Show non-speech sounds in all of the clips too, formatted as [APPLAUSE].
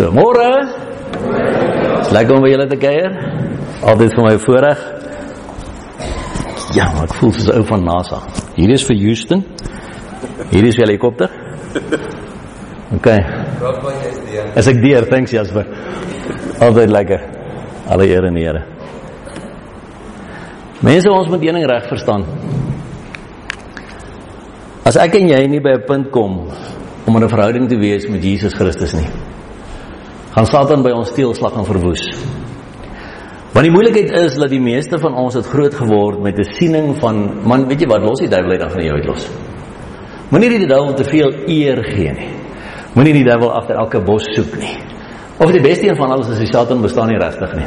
So, môre. Dis lekker om by julle te kuier. Altyd vir my voorreg. Ja, ek voel soos 'n ou van NASA. Hier is vir Houston. Hier is vir helikopter. OK. As ek deur, thanks Jasper. Altyd lekker. Alle eer aan die Here. Mense, ons moet een ding reg verstaan. As ek en jy nie by 'n punt kom om 'n verhouding te wees met Jesus Christus nie, gaan Satan by ons steelslag en verwoes. Want die moeilikheid is dat die meeste van ons het groot geword met 'n siening van man, weet jy wat, los die duiwel uit dan van jou uit los. Moenie die duiwel te veel eer gee nie. Moenie die duiwel agter elke bos soek nie. Of die beste een van alles is die Satan bestaan nie regtig nie.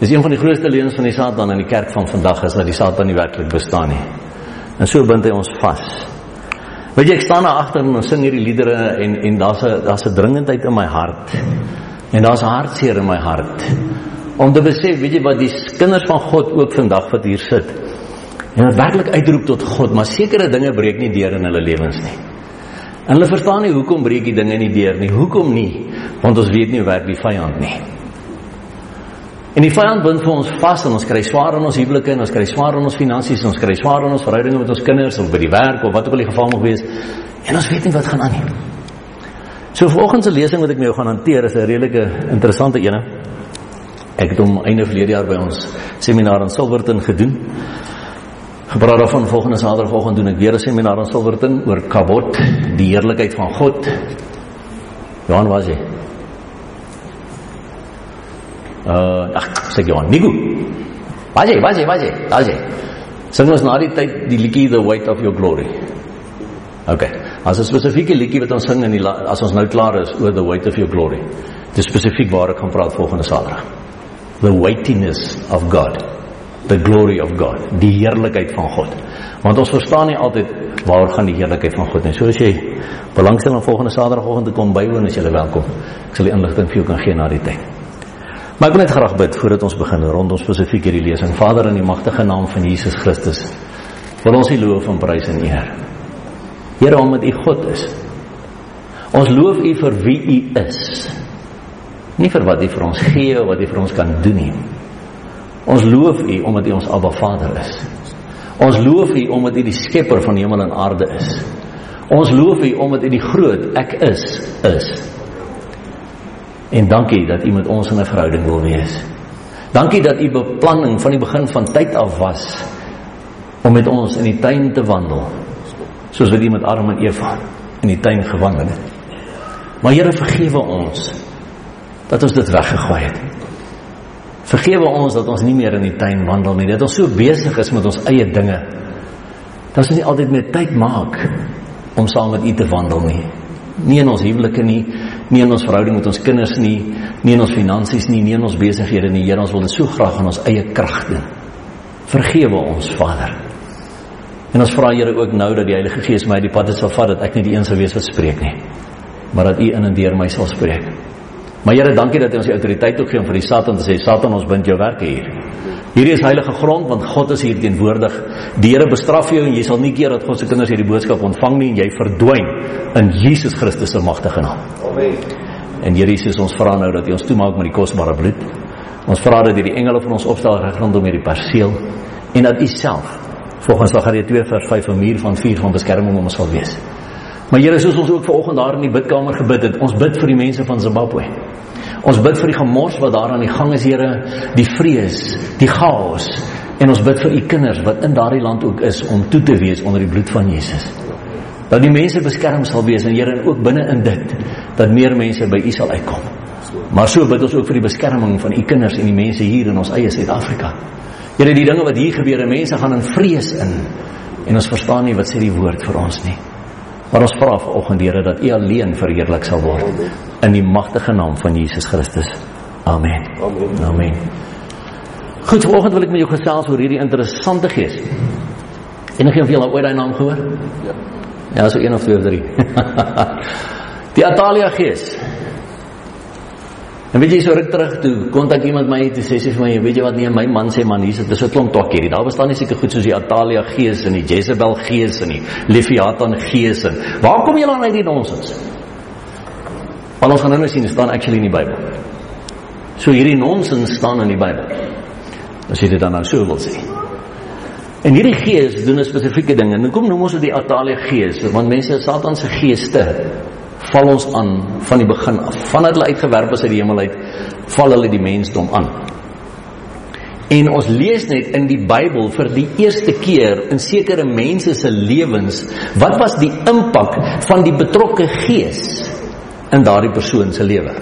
Dis een van die grootste leuns van die Satan in die kerk van vandag is dat die Satan nie werklik bestaan nie. En so bind hy ons vas. Weet jy ek staan daar agter en ons sing hierdie liedere en en daar's 'n daar's 'n dringendheid in my hart. En daar's hartseer in my hart. Om te besef, weet jy wat die kinders van God ook vandag wat hier sit. En wat werklik uitroep tot God, maar sekere dinge breek nie deur in hulle lewens nie. En hulle verstaan nie hoekom breek die dinge nie deur nie. Hoekom nie? Want ons weet nie hoe werk die vyand nie. En die vyand bind vir ons vas en ons kry swaar in ons huwelike en ons kry swaar in ons finansies en ons kry swaar in ons verhoudinge met ons kinders of by die werk of wat ook al die geval mag wees. En ons weet nie wat gaan aan nie. So volgens se lesing wat ek met jou gaan hanteer is 'n redelike interessante ene. Ek het hom einde verlede jaar by ons seminar in Silverton gedoen. Gepraat daarvan volgende Saterdagoggend doen ek weer 'n seminar in Silverton oor Kavod, die heerlikheid van God. Johan was hy? Uh, ag, sê Johan, Nigu. Was hy, was hy, was hy? Was hy? Sing ons na die tyd die liedjie The Weight of Your Glory. OK. As 'n spesifieke liedjie wat ons sing in die as ons nou klaar is oor The Weight of Your Glory. Dis spesifiek waar ek gaan praat volgende Saterdag. The weightiness of God. The glory of God. Die heerlikheid van God. Want ons verstaan nie altyd waar gaan die heerlikheid van God nie. So as jy belangstel om volgende Saterdagoggend te kom bywoon, is jy welkom. Ek sal die inligting vir jou kan gee na die tyd. Maar ek wil net graag bid voordat ons begin rondom spesifiek hierdie lesing. Vader in die magtige naam van Jesus Christus, wil ons U loof en prys en eer. Here omdat U God is. Ons loof U vir wie U is. Nie vir wat U vir ons gee of wat U vir ons kan doen nie. Ons loof U omdat U ons Abba Vader is. Ons loof U omdat U die skepper van hemel en aarde is. Ons loof U omdat U die groot ek is is. En dankie dat U met ons in 'n verhouding wil wees. Dankie dat U beplanning van die begin van tyd af was om met ons in die tuin te wandel. Soos wat U met Adam en Eva in die tuin gewandel het. Maar Here vergewe ons dat ons dit weggegooi het. Vergewe ons dat ons nie meer in die tuin wandel nie. Dat ons so besig is met ons eie dinge. Dat ons nie altyd meer tyd maak om saam met U te wandel nie. Nie in ons huwelike nie, nie in ons verhouding met ons kinders nie, nie in ons finansies nie, nie in ons besighede nie. Here, ons wil dit so graag in ons eie krag doen. Vergewe ons, Vader. En ons vra Here ook nou dat die Heilige Gees my die pad sal vat dat ek nie die een sal wees wat spreek nie, maar dat U in en deur my sal spreek. Maar Here, dankie dat U ons die autoriteit ook gee om vir die Satan te sê, Satan, ons bind jou werke hier. Hierdie is heilige grond want God is hier teenwoordig. Die Here bestraf jou en jy sal nie keer dat God se kinders hierdie boodskap ontvang nie en jy verdwyn in Jesus Christus se magtige naam. Amen. En Here Jesus, ons vra nou dat U ons toemaak met die kosbare bloed. Ons vra dat U die engele van ons opstel reg rondom hierdie perseel en dat U self volgens Sagaria 2 vers 5 'n muur van vuur van beskerming om ons sal wees. Maar Here, soos ons ook vanoggend daar in die bidkamer gebid het, ons bid vir die mense van Zimbabwe. Ons bid vir die gemors wat daar aan die gang is, Here, die vrees, die chaos en ons bid vir u kinders wat in daardie land ook is om toe te wees onder die bloed van Jesus. Dat die mense beskerm sal wees en Here ook binne in dit dat meer mense by u sal uitkom. Maar so bid ons ook vir die beskerming van u kinders en die mense hier in ons eie Suid-Afrika. Here, die dinge wat hier gebeur, mense gaan in vrees in en ons verstaan nie wat sê die woord vir ons nie. Maar ons vra vanoggend Here dat U alleen verheerlik sal word in die magtige naam van Jesus Christus. Amen. Amen. Amen. Goed, vanoggend wil ek met jou gesels oor hierdie interessante gees. Enige van julle al ooit daai naam gehoor? Ja. Ja, so een of twee of drie. [LAUGHS] die Atalia gees. En weet jy so ruk terug toe kontak iemand my toe sê sy vir my weet jy wat nee my man sê man hier's dis 'n klomp twak hierdie. Daar bestaan nie seker goed soos die Atalia gees en die Jezebel gees en die Leviathan gees en waar kom julle aan uit die nonsens? Want ons gaan nou sien, staan actually in die Bybel. So hierdie nonsens staan in die Bybel. As jy dit dan nou so wil sê. En hierdie gees doen 'n spesifieke ding en kom noem ons dit die Atalia gees, want mense Satan se geeste val ons aan van die begin af. Vandat hulle uitgewerp is uit die hemel uit, val hulle die mensdom aan. En ons lees net in die Bybel vir die eerste keer in sekere mense se lewens wat was die impak van die betrokke gees in daardie persoon se lewe.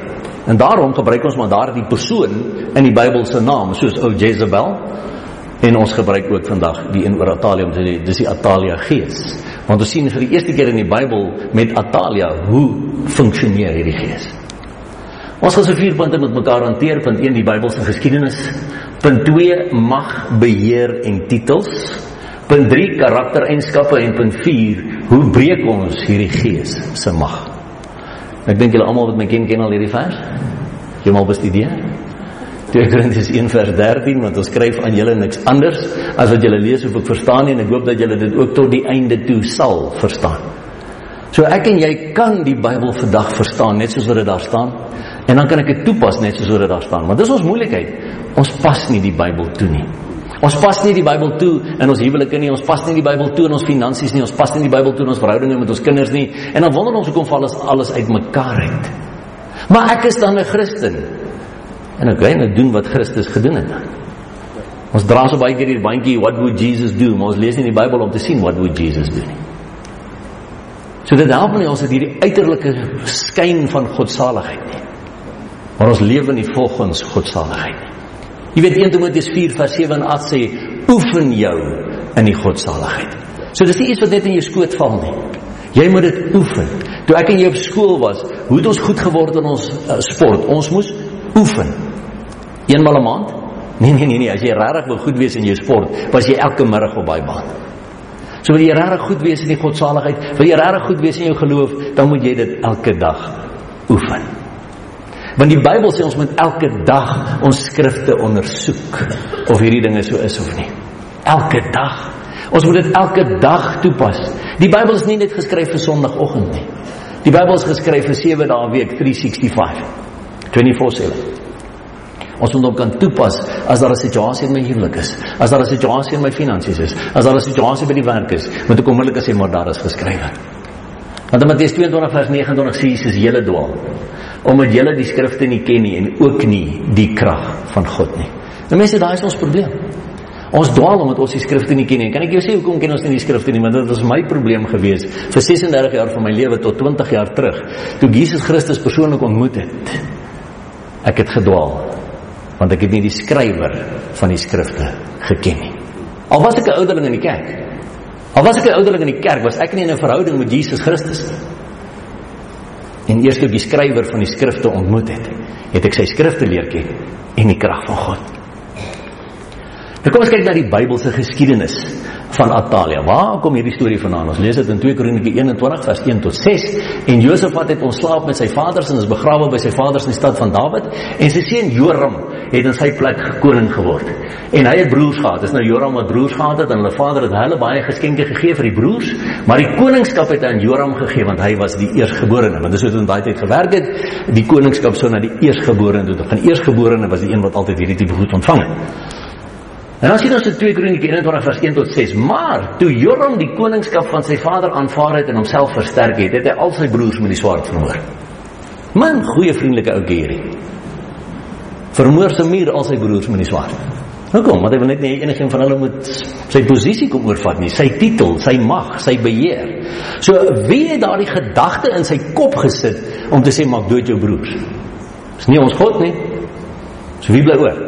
En daarom gebruik ons maar daardie persoon in die Bybel se naam soos ou Jezebel en ons gebruik ook vandag die een oor Atalia om te sê dis die Atalia gees. Want ons sien vir die eerste keer in die Bybel met Atalia hoe funksioneer hierdie gees. Ons gaan so vier punte met mekaar hanteer. Punt 1 die Bybelse geskiedenis. Punt 2 mag, beheer en titels. Punt 3 karaktereienskappe en punt 4 hoe breek ons hierdie gees se mag. Ek dink julle almal wat my ken ken al hierdie vers. Jy moet bestudeer. 2 Korintiërs 1 vers 13 want ons skryf aan julle niks anders as wat julle lees of ek verstaan nie en ek hoop dat julle dit ook tot die einde toe sal verstaan. So ek en jy kan die Bybel vandag verstaan net soos wat dit daar staan. En dan kan ek dit toepas net soos wat dit daar staan. Maar dis ons moeilikheid. Ons pas nie die Bybel toe nie. Ons pas nie die Bybel toe in ons huwelike nie. Ons pas nie die Bybel toe in ons finansies nie. Ons pas nie die Bybel toe in ons verhoudinge met ons kinders nie. En dan wonder ons hoekom val alles uitmekaar uit. Maar ek is dan 'n Christen. En ek gaan doen wat Christus gedoen het. Ons dra so baie keer hierdie bandjie what would Jesus do? Maar ons lees nie die Bybel om te sien what would Jesus do nie. So dit help nie ons het hierdie uiterlike skyn van godsaligheid nie. Maar ons lewe nie volgens godsaligheid nie. Jy weet 1 Timoteus 4 vers 7 en 8 sê oefen jou in die godsaligheid. So dis nie iets wat net in jou skoot val nie. Jy moet dit oefen. Toe ek en jy op skool was, hoe het ons goed geword in ons uh, sport? Ons moes oefen. Eenmal 'n maand? Nee nee nee nee, as jy regtig wil goed wees in jou sport, was jy elke middag op daai baan. So wil jy regtig goed wees in die godsaligheid, wil jy regtig goed wees in jou geloof, dan moet jy dit elke dag oefen. Want die Bybel sê ons moet elke dag ons skrifte ondersoek of hierdie dinge so is of nie. Elke dag. Ons moet dit elke dag toepas. Die Bybel is nie net geskryf vir Sondagoggend nie. Die Bybel is geskryf vir 7 dae week, 365. 24/7. Ons moet hom kan toepas as daar 'n situasie in my huwelik is, as daar 'n situasie in my finansies is, as daar 'n situasie by die werk is, moet ek onmiddellik sê maar daar is geskrywe. Want in Matteus 22 vers 29 sê Jesus hele dwaal omdat julle die skrifte nie ken nie en ook nie die krag van God nie. Nou mense, daai is ons probleem. Ons dwaal omdat ons die skrifte nie ken nie. Kan ek jou sê hoekom ken ons nie die skrifte nie? Want dit was my probleem gewees vir 36 jaar van my lewe tot 20 jaar terug toe Jesus Christus persoonlik ontmoet het. Ek het gedwaal want ek het nie die skrywer van die skrifte geken nie. Al was ek 'n ouderling in die kerk. Al was ek 'n ouderling in die kerk, was ek nie in 'n verhouding met Jesus Christus nie en eers toe die skrywer van die skrifte ontmoet het, het ek sy skrifte leer ken en die krag van God. Nou kom ons kyk na die Bybelse geskiedenis van Atalia. Waar kom hierdie storie vandaan? Ons lees dit in 2 Kronieke 21 vers 1 tot 6. En Josafat het ontslaap met sy vaders en is begrawe by sy vaders in die stad van Dawid en sy seun Joram het in sy plek koning geword. En hy het broers gehad. Dis nou Joram wat broers gehad het en hulle vader het hulle baie geskenke gegee vir die broers, maar die koningskap het aan Joram gegee want hy was die eersgeborene. Want dis hoe dit in daai tyd gewerk het. Die koningskap sou na die eersgeborene toe. Van eersgeborene was die een wat altyd hierdie tipe goed ontvang het. En dan sien ons in 2 Kronieke 21 vers 1 tot 6, maar toe Joram die koningskap van sy vader aanvaar het en homself versterk het, het hy al sy broers met die swaard vermoor. Man, goeie vriendelike ou hierdie. Vermoor sy muur al sy broers met die swaard. Hoekom? Want hy wil net nie enigiemand van hulle moet sy posisie kom oorvat nie, sy titel, sy mag, sy beheer. So wie het daardie gedagte in sy kop gesit om te sê maak dood jou broers? Dis nie ons God nie. So wie bly oor?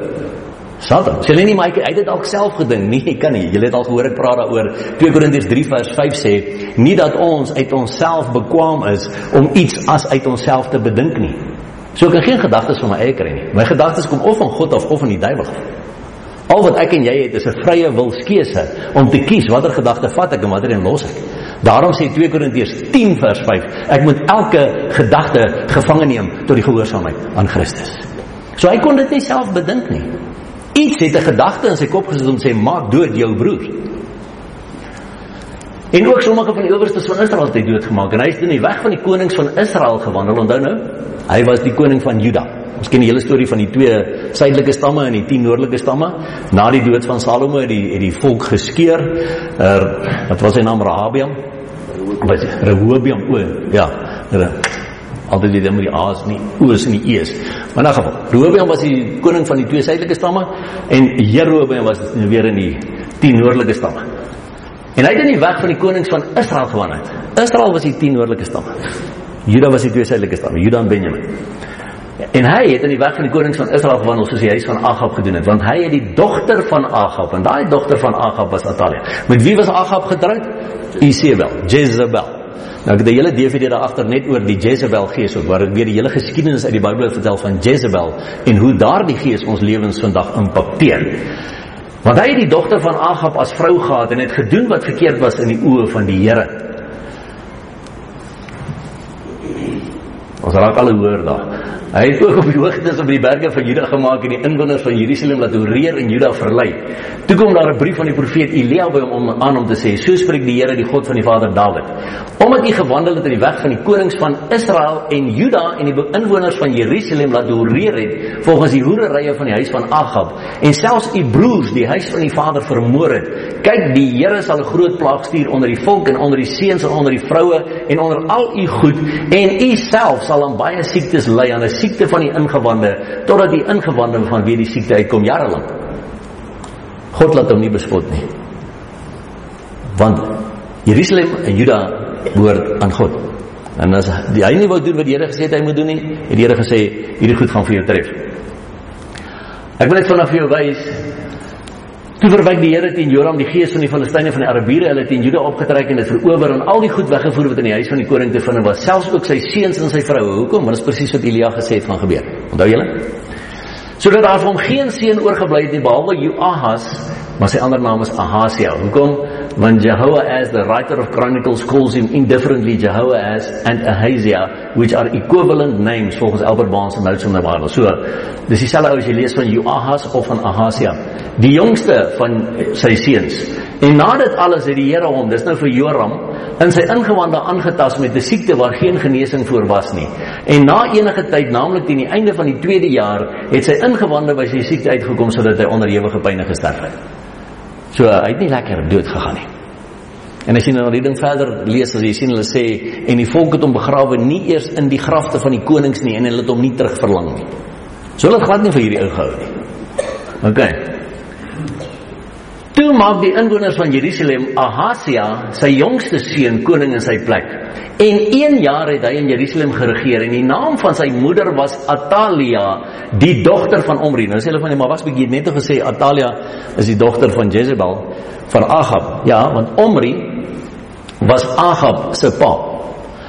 Satan. Sê nie maar hy het dit dalk self gedink [LAUGHS] nie, jy kan nie. Jy het al gehoor ek praat daaroor. 2 Korintiërs 3 vers 5 sê, nie dat ons uit onsself bekwam is om iets as uit onsself te bedink nie. So ek kan geen gedagtes van my eie kry nie. My gedagtes kom of van God af of van die duiwel. Al wat ek en jy het is 'n vrye wilskeuse om te kies watter gedagte vat ek en watter een los ek. Daarom sê 2 Korintiërs 10 vers 5, ek moet elke gedagte gevange neem tot die gehoorsaamheid aan Christus. So hy kon dit nie self bedink nie. Iets het 'n gedagte in sy kop gesit om sê maak dood jou broer. En ook sommige van die owerstes van Israel het hy doodgemaak en hy het in die weg van die konings van Israel gewandel. Onthou nou, hy was die koning van Juda. Ons ken die hele storie van die twee suidelike stamme en die 10 noordelike stamme. Na die dood van Salomo het die het die volk geskeur. Er, wat was sy naam Rahabiam? Wat Rehoboam o, ja. Altyd dit met die A's nie, O's en die E's. Maar in 'n geval, Rehoboam was die koning van die twee suidelike stamme en Jeroboam was weer in die 10 noordelike stamme. En hy het in die weg van die konings van Israel gewandel. Israel was die 10 noordelike stamme. Juda was die twee suidelike stamme, Juda en Benjamin. En hy het in die weg van die konings van Israel gewandel soos die huis van Agab gedoen het, want hy het die dogter van Agab en daai dogter van Agab was Atalia. Met wie was Agab getroud? Isabel, Jezebel. Nou ek het die hele DVD daar agter net oor die Jezebel gees ook waar ek weer die hele geskiedenis uit die Bybel vertel van Jezebel en hoe daardie gees ons lewens vandag impakteer. Want hy het die dogter van Agab as vrou gehad en het gedoen wat verkeerd was in die oë van die Here. Ons raak al hoor daar. Hy het ook op die hoogtes op die berge van Juda gemaak en die inwoners van Jerusalem laat oreer en Juda verlei. Toe kom daar 'n brief van die profeet Elia by hom om aan om te sê: "So spreek die Here, die God van die vader Dawid. Omdat u gewandel het in die weg van die konings van Israel en Juda en die inwoners van Jerusalem laat oreer het volgens die hoererye van die huis van Agab en selfs u broers die huis van die vader vermoor het, kyk die Here sal 'n groot plaag stuur onder die volk en onder die seuns en onder die vroue en onder al u goed en u self sal aan baie siektes ly aan 'n siekte van die ingewande totdat die ingewande van wie die siekte uitkom jare lank. God laat hom nie bespot nie. Want Jerusalem en Juda behoort aan God. En as die hy nie wou doen wat die Here gesê het hy moet doen nie, het die Here gesê hierdie goed gaan vir jou tref. Ek wil net vanaf jou wys Toe verwyk die Here teen Joram die gees van die Filistyne van die Arabiere, hulle teen Juda opgetrek en dit verower en al die goed weggevoer wat in die huis van die koning te vind was, selfs ook sy seuns en sy vroue. Hoekom? Want dit is presies wat Elia gesê het gaan gebeur. Onthou julle? Sodat daar van hom geen seun oorgebly het nie behalwe Joahaz, maar sy ander naam is Ahasia. Hoekom? Want Jehoahaz, the writer of Chronicles calls him indifferently Jehoahaz and Ahaziah, which are equivalent names volgens Albert Barnes se notes in the Bible. So, dis dieselfde ou as jy lees van Joahaz of van Ahasia, die jongste van sy seuns. En nadat alles het die Here hom, dis nou vir Joram, in sy ingewande aangetas met 'n siekte waar geen genesing voor was nie. En na enige tyd, naamlik teen die einde van die tweede jaar, het sy ingewande by sy siekte uitgekom sodat hy onderhewige pyne gesterf het. So hy het nie lekker dood gegaan nie. En as jy nou die ding verder lees, as jy sien hulle sê en die volk het hom begrawe nie eers in die grafte van die konings nie en hulle het hom nie terugverlang nie. So hulle het glad nie vir hierdie ou gehou nie. OK. Toe maak die inwoners van Jerusalem Ahasia, sy jongste seun, koning in sy plek. En 1 jaar het hy in Jerusalem geregeer en die naam van sy moeder was Atalia, die dogter van Omri. Nou sê hulle van hom, maar was bietjie net gesê Atalia is die dogter van Jezebel van Ahab. Ja, want Omri was Ahab se pa.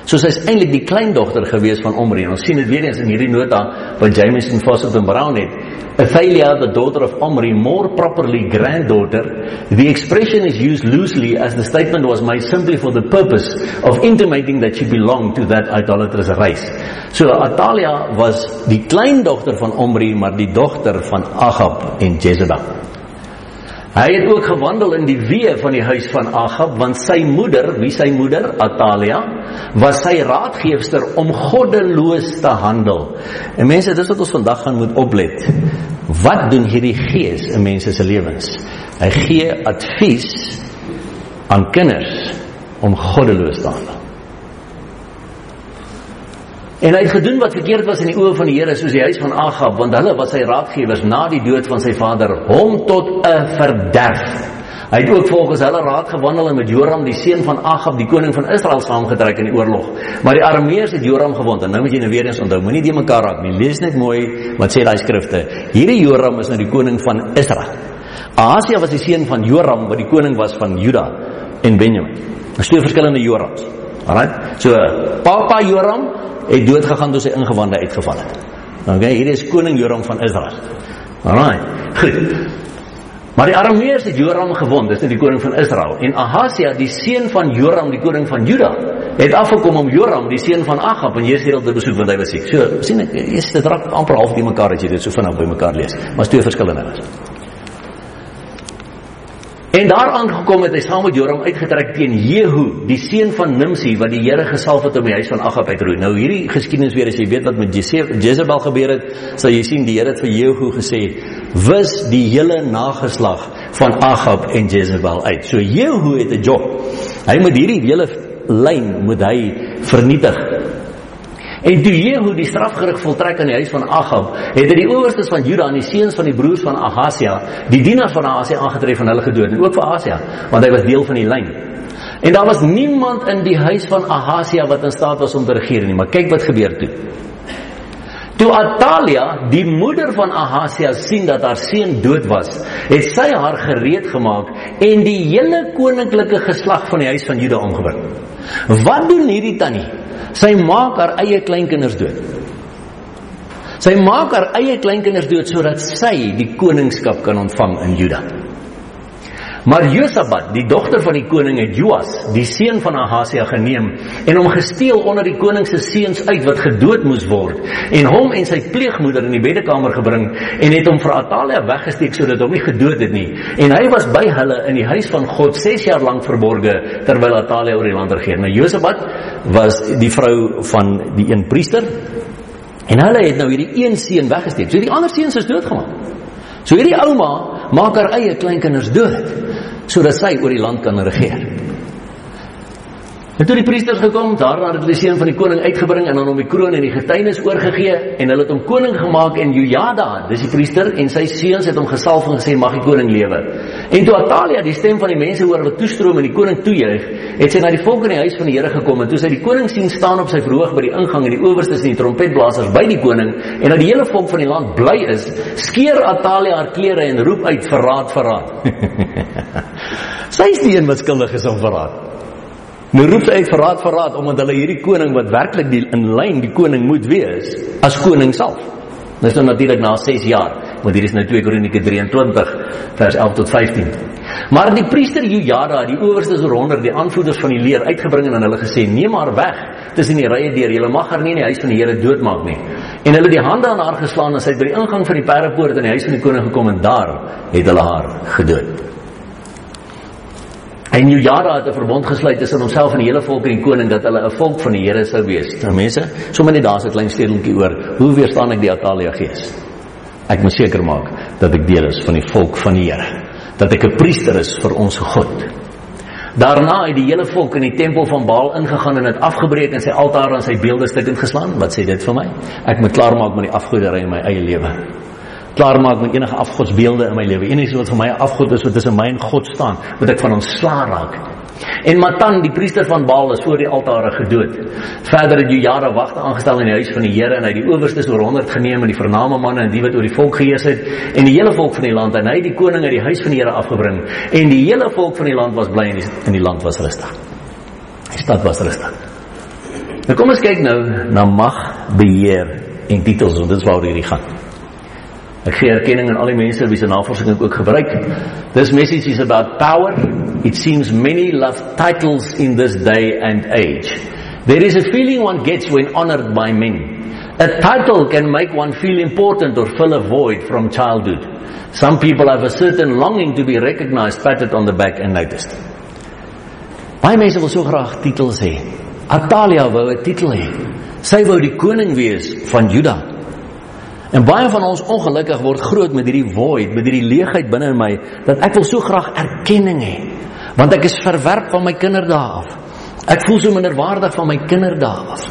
So sy is eintlik die kleindogter gewees van Omri. Ons sien dit weer eens in hierdie nota wat Jameson Fawcett en Brown het. Athaliah, the daughter of Omri, more properly granddaughter. The expression is used loosely as the statement was made simply for the purpose of intimating that she belonged to that idolatrous race. So Athaliah was die kleindogter van Omri, maar die dogter van Ahab en Jezebel. Hy het ook gewandel in die weë van die huis van Agab want sy moeder, wie sy moeder, Atalia, was sy raadgeefster om goddeloos te handel. En mense, dis wat ons vandag gaan moet oplet. Wat doen hierdie gees in mense se lewens? Hy gee advies aan kinders om goddeloos te handel. En hy het gedoen wat verkeerd was in die oë van die Here soos die huis van Agab want hulle was sy raadgewers na die dood van sy vader hom tot 'n verderf. Hy het ook volgens hulle raad gewandel en met Joram die seun van Agab die koning van Israel saamgetrek in die oorlog. Maar die Arameërs het Joram gewond en nou moet jy nou weer eens onthou, moenie die mekaar raak nie. Lees net mooi wat sê daai skrifte. Hierdie Joram is nou die koning van Israel. Ahasia was die seun van Joram wat die koning was van Juda en Benjamin. Daar's twee verskillende Jorams. Alraai. So papa Joram het dood gegaan toe sy ingewande uitgeval het. Okay, hier is koning Joram van Israel. Alraai. Goed. Maar die Arameërs het Joram gewond, dis net die koning van Israel. En Ahasia, die seun van Joram, die koning van Juda, het afgekom om Joram, die seun van Agab, in Jesreel te besoek want hy was siek. So, sien ek, jy sit dit raak amper half die mekaar as jy dit so vinnig by mekaar lees. Maar is twee verskillende dinge. En daar aangekom het hy saam met Joram uitgetrek teen Jehu, die seun van Nimsi wat die Here gesalf het om die huis van Agab uit te roei. Nou hierdie geskiedenis weer as jy weet wat met Jezebel gebeur het, sal jy sien die Here het vir Jehu gesê: "Wis die hele nageslag van Agab en Jezebel uit." So Jehu het 'n job. Hy moet hierdie hele lyn moet hy vernietig. En toe Jehu die strafgerig voltrek in die huis van Agab, het hy die owerstes van Juda en die seuns van die broers van Ahasia, die dienaars van Ahasia aangetref en hulle gedood, en ook vir Ahasia, want hy was deel van die lyn. En daar was niemand in die huis van Ahasia wat in staat was om te regeer nie, maar kyk wat gebeur toe. Toe Atalia, die moeder van Ahasia sien dat haar seun dood was, het sy haar gereed gemaak en die hele koninklike geslag van die huis van Juda omgebring. Wat doen hierdie tannie? Sy maak haar eie kleinkinders dood. Sy maak haar eie kleinkinders dood sodat sy die koningskap kan ontvang in Juda. Maar Josabat, die dogter van die koning het Joas, die seun van Ahasia geneem en hom gesteel onder die koning se seuns uit wat gedood moes word en hom en sy pleegmoeder in die beddekamer gebring en het hom vir Atalia weggesteek sodat hom nie gedood het nie. En hy was by hulle in die huis van God 6 jaar lank verborge terwyl Atalia oor die land regeer. Nou Josabat was die vrou van die een priester en hulle het nou hierdie een seun weggesteek. So die ander seuns is doodgemaak. So hierdie ouma maak haar eie kleinkinders dood sodat sy oor die land kan regeer. En toe die priesters gekom, daarna het hulle die seun van die koning uitgebring en aan hom die kroon en die getuienis oorgegee en hulle het hom koning gemaak en Jojada, dis die priester en sy seuns het hom gesalf en gesê mag die koning lewe. En toe Atalia die stem van die mense hoor wat toestroom en die koning toejuig, het sy na die volk in die huis van die Here gekom en toe sy die koning sien staan op sy verhoog by die ingang en die owerstes en die trompetblasers by die koning en dat die hele volk van die land bly is, skeer Atalia haar klere en roep uit verraad verraad. [LAUGHS] sy is die een wat skuldig is aan verraad. Nou roep uit verraad verraad omdat hulle hierdie koning wat werklik die in lyn die koning moet wees as koning self. Dis nou natuurlik na 6 jaar, want hier is nou 2 Kronieke 23 vers 11 tot 15. Maar die priester Jojada, die owerstes 100, die aanvoerders van die leer uitgebring en hulle gesê: "Neem haar weg tussen die rye deur. Julle mag haar nie in die huis van die Here doodmaak nie." En hulle die hande aan haar geslaan en sy het by die ingang van die perdepoort in die huis van die koning gekom en daar het hulle haar gedood. En Jojada het 'n verbond gesluit tussen homself en die hele volk en die koning dat hulle 'n volk van die Here sou wees. Nou mense, sommer net daar's 'n klein stedeltjie oor hoe weerstaan ek die Atalia gees? Ek moet seker maak dat ek deel is van die volk van die Here. Dat ek 'n priester is vir ons God. Daarna het die hele volk in die tempel van Baal ingegaan en dit afgebreek en sy altaar en sy beelde stukkend geslaan. Wat sê dit vir my? Ek moet klaarmaak met die afgoderry in my eie lewe klaarmaak met enige afgodsbeelde in my lewe. Enige wat vir my 'n afgod is wat tussen my en God staan, moet ek van ontslaa raak. En Matan, die priester van Baal, is voor die altare gedood. Verder het Jojada wagte aangestel in die huis van die Here en hy het die owerstes oor 100 geneem en die vername manne en die wat oor die volk geheers het en die hele volk van die land en hy het die koning uit die huis van die Here afgebring en die hele volk van die land was bly en die, en die land was rustig. Die stad was rustig. Nou kom ons kyk nou na mag, beheer en titels want dit is waaroor hierdie gaan. Ek gee erkenning aan al die mense wie se navorsing ek ook gebruik. This message is about power. It seems many love titles in this day and age. There is a feeling one gets when honored by men. A title can make one feel important or fill a void from childhood. Some people have a certain longing to be recognized, patted on the back and noticed. Baie mense wil so graag titels hê. Atalia wou 'n titel hê. Sy wou die koning wees van Juda. En baie van ons ongelukkig word groot met hierdie void, met hierdie leegheid binne in my dat ek wil so graag erkenning hê. Want ek is verwerp van my kinderdae af. Ek voel so minderwaardig van my kinderdae af.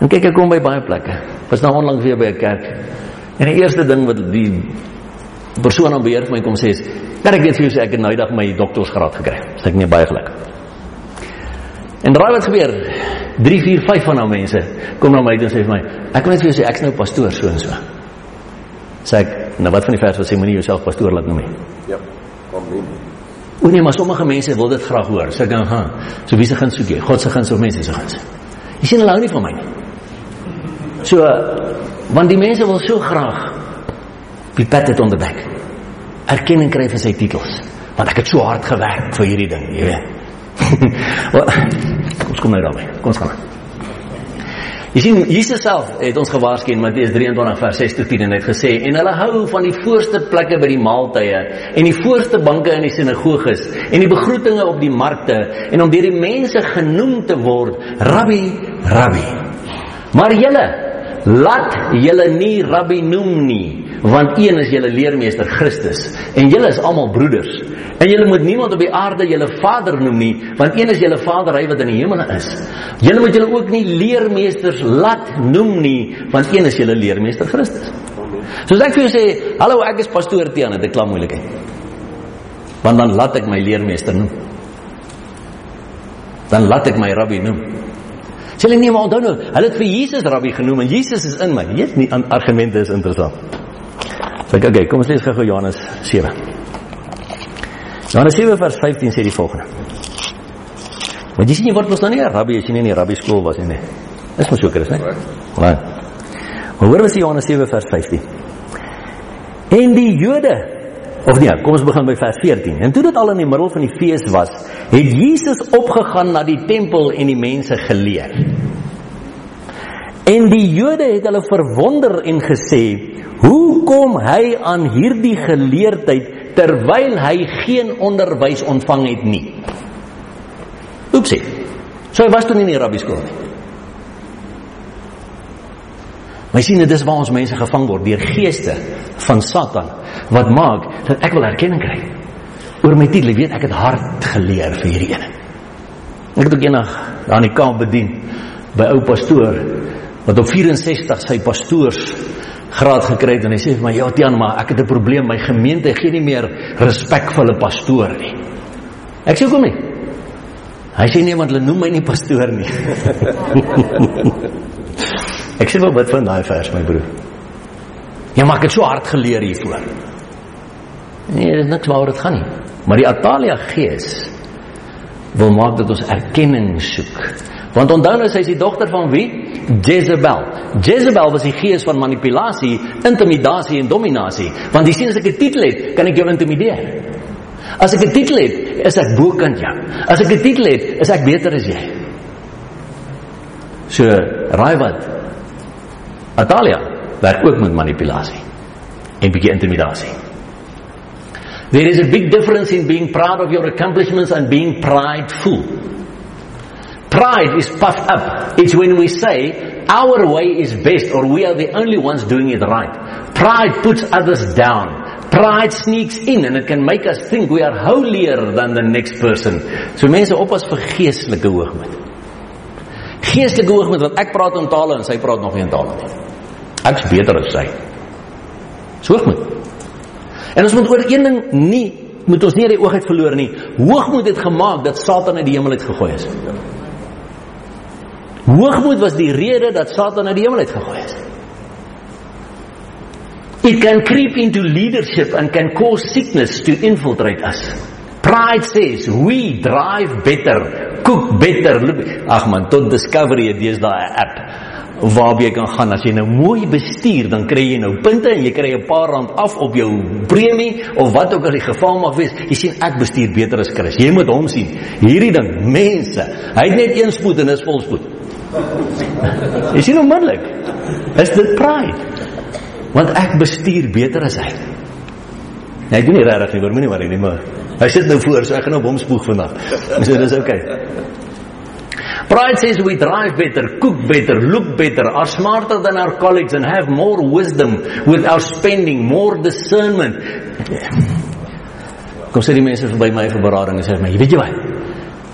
En kyk ek kom by baie plekke. Was nou onlangs weer by 'n kerk. En die eerste ding wat die persoon aan beheer vir my kom sê is, "Kan ek net vir jou sê ek het nou eendag my doktorsgraad gekry." Sê ek nee baie geluk. En raai wat gebeur? 3 4 5 van daai mense kom na my en sê vir my, ek wil net vir jou sê ek's nou pastoor so en so. Sê ek, nou wat van die vers wat sê moenie jouself pastoor laat noem nie? Ja. Kom nie. O nee, maar sommige mense wil dit graag hoor. Sê ek dan, "Ha, so wie se guns soek jy? God se guns of mense se guns?" Jy sien hulle hou nie van my nie. So want die mense wil so graag be patted on the back. Erkenning kry vir sy titels. Want ek het so hard gewerk vir hierdie ding, jy weet. [LAUGHS] Kom ons kom nou daarby. Kom ons gaan. Jy sien Jesus self het ons gewaarsku in Matteus 23 vers 6 tot 10 en het gesê en hulle hou van die voorste plekke by die maaltye en die voorste banke in die sinagoges en die begroetinge op die markte en om deur die mense genoem te word rabbi rabbi. Maar julle laat julle nie rabbi noem nie want een is julle leermeester Christus en julle is almal broeders. En julle moet niemand op die aarde julle vader noem nie want een is julle vader hy wat in die hemel is. Julle moet julle ook nie leermeesters laat noem nie want een is julle leermeester Christus. Soos ek vir jou sê hallo ek is pastoor Tiaan dit klink moeilikheid. Want dan laat ek my leermeester noem. Dan laat ek my rabbi noem. Sê hulle nee maar onthou nou, hulle het vir Jesus rabbi genoem en Jesus is in my. Jy weet nie argumente is interessant. So ek okay, kom ons lees gou Johannes 7. Johannes 7 vers 15 sê die volgende. Want jy sien jy word mos nou nie 'n rabbi as jy nie in die rabbi skool was nie. Dis mos so Chris, né? Nee. Maar hoor wat sê Johannes 7 vers 15. En die Jode of nee, kom ons begin by vers 14. En toe dit al in die middel van die fees was, het Jesus opgegaan na die tempel en die mense geleer. En die Jode het hulle verwonder en gesê: Hoe kom hy aan hierdie geleerdheid terwyl hy geen onderwys ontvang het nie? Oepsie. So hy was toe nie in die rabbi skool nie. Maar sien dit is waar ons mense gevang word deur geeste van Satan wat maak dat ek wil erkenning kry. Oor my titel, weet ek het hard geleer vir hierdie ene. Ek het ook eendag aan die kamp bedien by ou pastoor wat op 64 sy pastoors graad gekry het en hy sê vir my ja Tiaan maar ek het 'n probleem my gemeente gee nie meer respek vir hulle pastoor nie. Ek sê hoekom nie? Hy sê nee want hulle noem my nie pastoor nie. [LAUGHS] ek sê wat van daai vers my broer. Ja maar ek het so hard geleer hiervoor. Nee, dit is niks waaroor dit gaan nie. Maar die Atalia gees wil maak dat ons erkenning soek. Want onthou nou sy is die dogter van wie? Jezebel. Jezebel was die gees van manipulasie, intimidasie en dominasie. Want jy sien as ek 'n titel het, kan ek jou intimideer. As ek 'n titel het, is ek bokant jou. As ek 'n titel het, is ek beter as jy. So, raai wat? Atalia werk ook met manipulasie en bietjie intimidasie. There is a big difference in being proud of your accomplishments and being prideful. Pride is puffed up. It's when we say our way is best or we are the only ones doing it right. Pride puts others down. Pride sneaks in and it can make us think we are holier than the next person. So mense oppas vir geestelike hoogmoed. Geestelike hoogmoed want ek praat in tale en sy praat nog nie in tale nie. Ek's beter as sy. So hoogmoed. En ons moet oor een ding nie moet ons nie uit die oog uit verloor nie. Hoogmoed het gemaak dat Satan uit die hemel uit gegooi is. Hoogmoed was die rede dat Satan uit die hemel uitgegooi is. It can creep into leadership and can cause sickness to infiltrate us. Pride says we drive better, cook better. Ag man, tot Discovery het deesdae 'n app waarby jy kan gaan as jy nou mooi bestuur, dan kry jy nou punte en jy kry 'n paar rand af op jou premie of wat ook al die geval mag wees. Jy sien ek bestuur beter as Chris. Jy moet hom sien. Hierdie ding, mense, hy het net een spoed en is volspoed. [LAUGHS] jy onmiddellik? Is dit pride? Want ek bestuur beter as hy. Nee, ek doen nie regtig nie, moenie worry nie, maar hy sit nou voor, so ek gaan op hom spoeg vandag. [LAUGHS] So dis okay. Pride says we drive better, cook better, look better, are smarter than our colleagues and have more wisdom with our spending, more discernment. Kom sê die mense verby my vir berading en sê vir my, weet jy wat?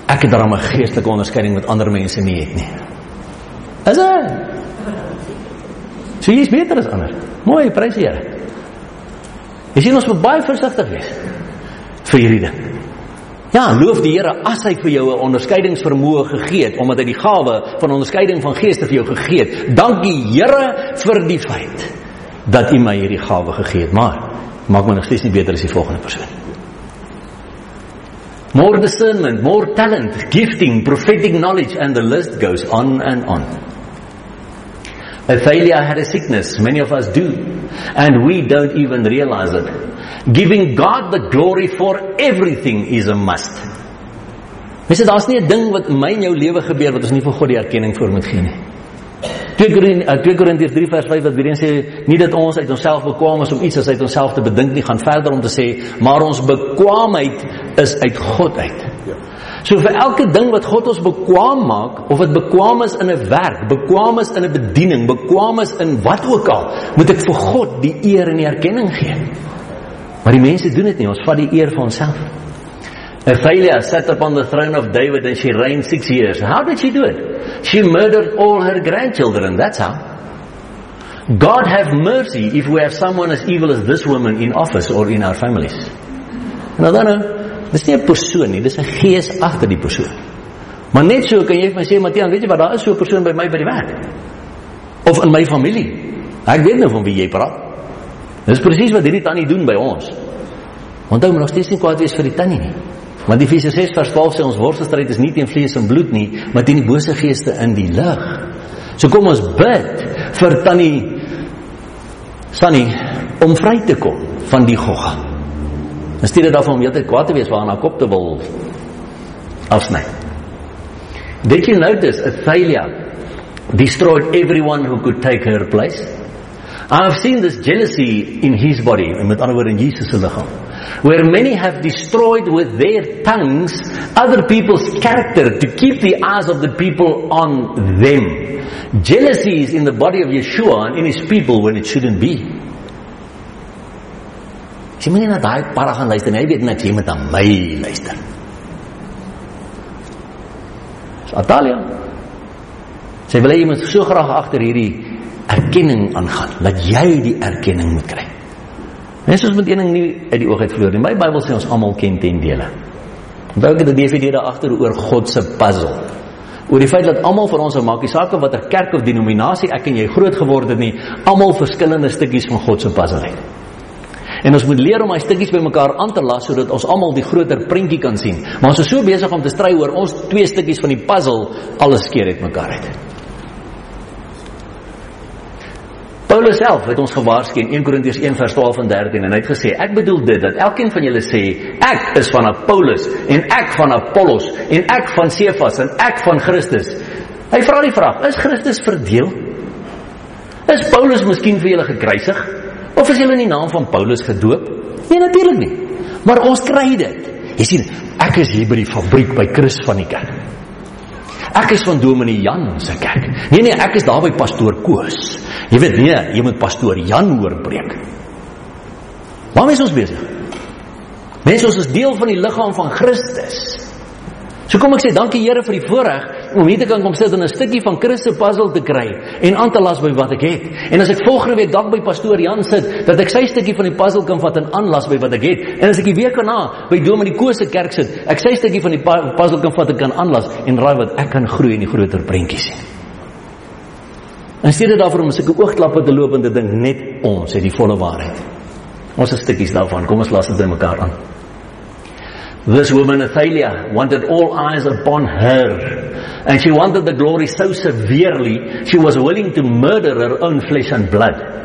Ek het daarmee 'n geestelike onderskeiding wat ander mense nie het nie. Is dit? So jy is beter as ander. Mooi, prys die Here. Jy sien ons moet baie versigtig wees vir hierdie ding. Ja, loof die Here as hy vir jou 'n onderskeidingsvermoë gegee het omdat hy die gawe van onderskeiding van geeste vir jou gegee het. Dankie Here vir die feit dat U my hierdie gawe gegee het. Maar maak my nog steeds nie beter as die volgende persoon. More discernment, more talent, gifting, prophetic knowledge and the list goes on and on. A failure had a sickness, many of us do, and we don't even realize it. Giving God the glory for everything is a must. Mens dit daar's nie 'n ding wat in my en jou lewe gebeur wat ons nie vir God die erkenning voor moet gee nie. 2 Korintiërs 2 Korintiërs 3 vers 5 wat weer eens sê nie dat ons uit onsself bekwam is om iets as uit onsself te bedink nie, gaan verder om te sê maar ons bekwaamheid is uit God uit. So vir elke ding wat God ons bekwaam maak, of dit bekwaam is in 'n werk, bekwaam is in 'n bediening, bekwaam is in wat ook al, moet ek vir God die eer en die erkenning gee. Maar die mense doen dit nie, ons vat die eer vir onsself. Athaliah sat upon the throne of David and she reigned 6 years. How did she do it? She murdered all her grandchildren, that's how. God have mercy if we have someone as evil as this woman in office or in our families. Nou dan nou, Dis nie 'n persoon nie, dis 'n gees agter die persoon. Maar net so kan jy vir my sê Matiaan, weet jy wat, daar is so 'n persoon by my by die werk. Of in my familie. Ek weet nou van wie jy praat. Dis presies wat hierdie tannie doen by ons. Onthou maar nog steeds nie kwaad wees vir die tannie nie. Want die Efesiërs 6 vers 12 sê ons worstelstryd is nie teen vlees en bloed nie, maar teen die bose geeste in die lig. So kom ons bid vir tannie Sunny om vry te kom van die gogga. In steede daarvan om heeltyd kwaad te wees waar haar kop te wil afsny. Did you notice Athaliah destroyed everyone who could take her place? I have seen this jealousy in his body, met ander woorde in Jesus se liggaam. Where many have destroyed with their tongues other people's character to keep the eyes of the people on them. Jealousy is in the body of Yeshua and in his people when it shouldn't be. Jy moet nie na daai para gaan luister nie. Hy weet niks, jy moet aan my luister. Atalia. Sy wil hê jy moet so graag agter hierdie erkenning aangaan, dat jy die erkenning moet kry. Mens ons moet een ding nie uit die oog uit verloor nie. My Bybel sê ons almal ken ten dele. Onthou ek het 'n DVD daar agter oor God se puzzle. Oor die feit dat almal vir ons sou maak, die saak of watter kerk of denominasie ek en jy groot geword het nie, almal verskillende stukkies van God se puzzle het. En ons moet leer om hy stukkies bymekaar aan te las sodat ons almal die groter prentjie kan sien. Maar ons is so besig om te stry oor ons twee stukkies van die puzzle alles skeer uit mekaar uit. Paulus self het ons gewaarsku in 1 Korintiërs 1 vers 12 en 13 en hy het gesê ek bedoel dit dat elkeen van julle sê ek is van Paulus en ek van Apollos en ek van Cephas en ek van Christus. Hy vra die vraag: Is Christus verdeel? Is Paulus miskien vir julle gekruisig? Of is jy in die naam van Paulus gedoop? Nee, natuurlik nie. Maar ons kry dit. Jy sien, ek is hier by die fabriek by Chris van die kerk. Ek is van Dominee Jan se kerk. Nee nee, ek is daar by pastoor Koos. Jy weet nee, jy moet pastoor Jan hoor preek. Waarmee is ons besig? Mense, ons is deel van die liggaam van Christus. So kom ek sê dankie Here vir die voorreg om hier te kan kom sit en 'n stukkie van Christus se puzzle te kry en aan te las by wat ek het. En as ek volgende week dalk by pastoor Jan sit, dat ek sy stukkie van die puzzle kan vat en aanlas by wat ek het. En as ek die week daarna by Dom in die Kose kerk sit, ek sy stukkie van die puzzle kan vat en kan aanlas en raai wat ek kan groei in die groter prentjie sien. En steeds daarvoor om sulke oogklappe te loop en te dink net ons het die volle waarheid. Ons is stukkies daarvan. Kom ons las dit bymekaar aan. This woman, Athaliah, wanted all eyes upon her. And she wanted the glory so severely, she was willing to murder her own flesh and blood.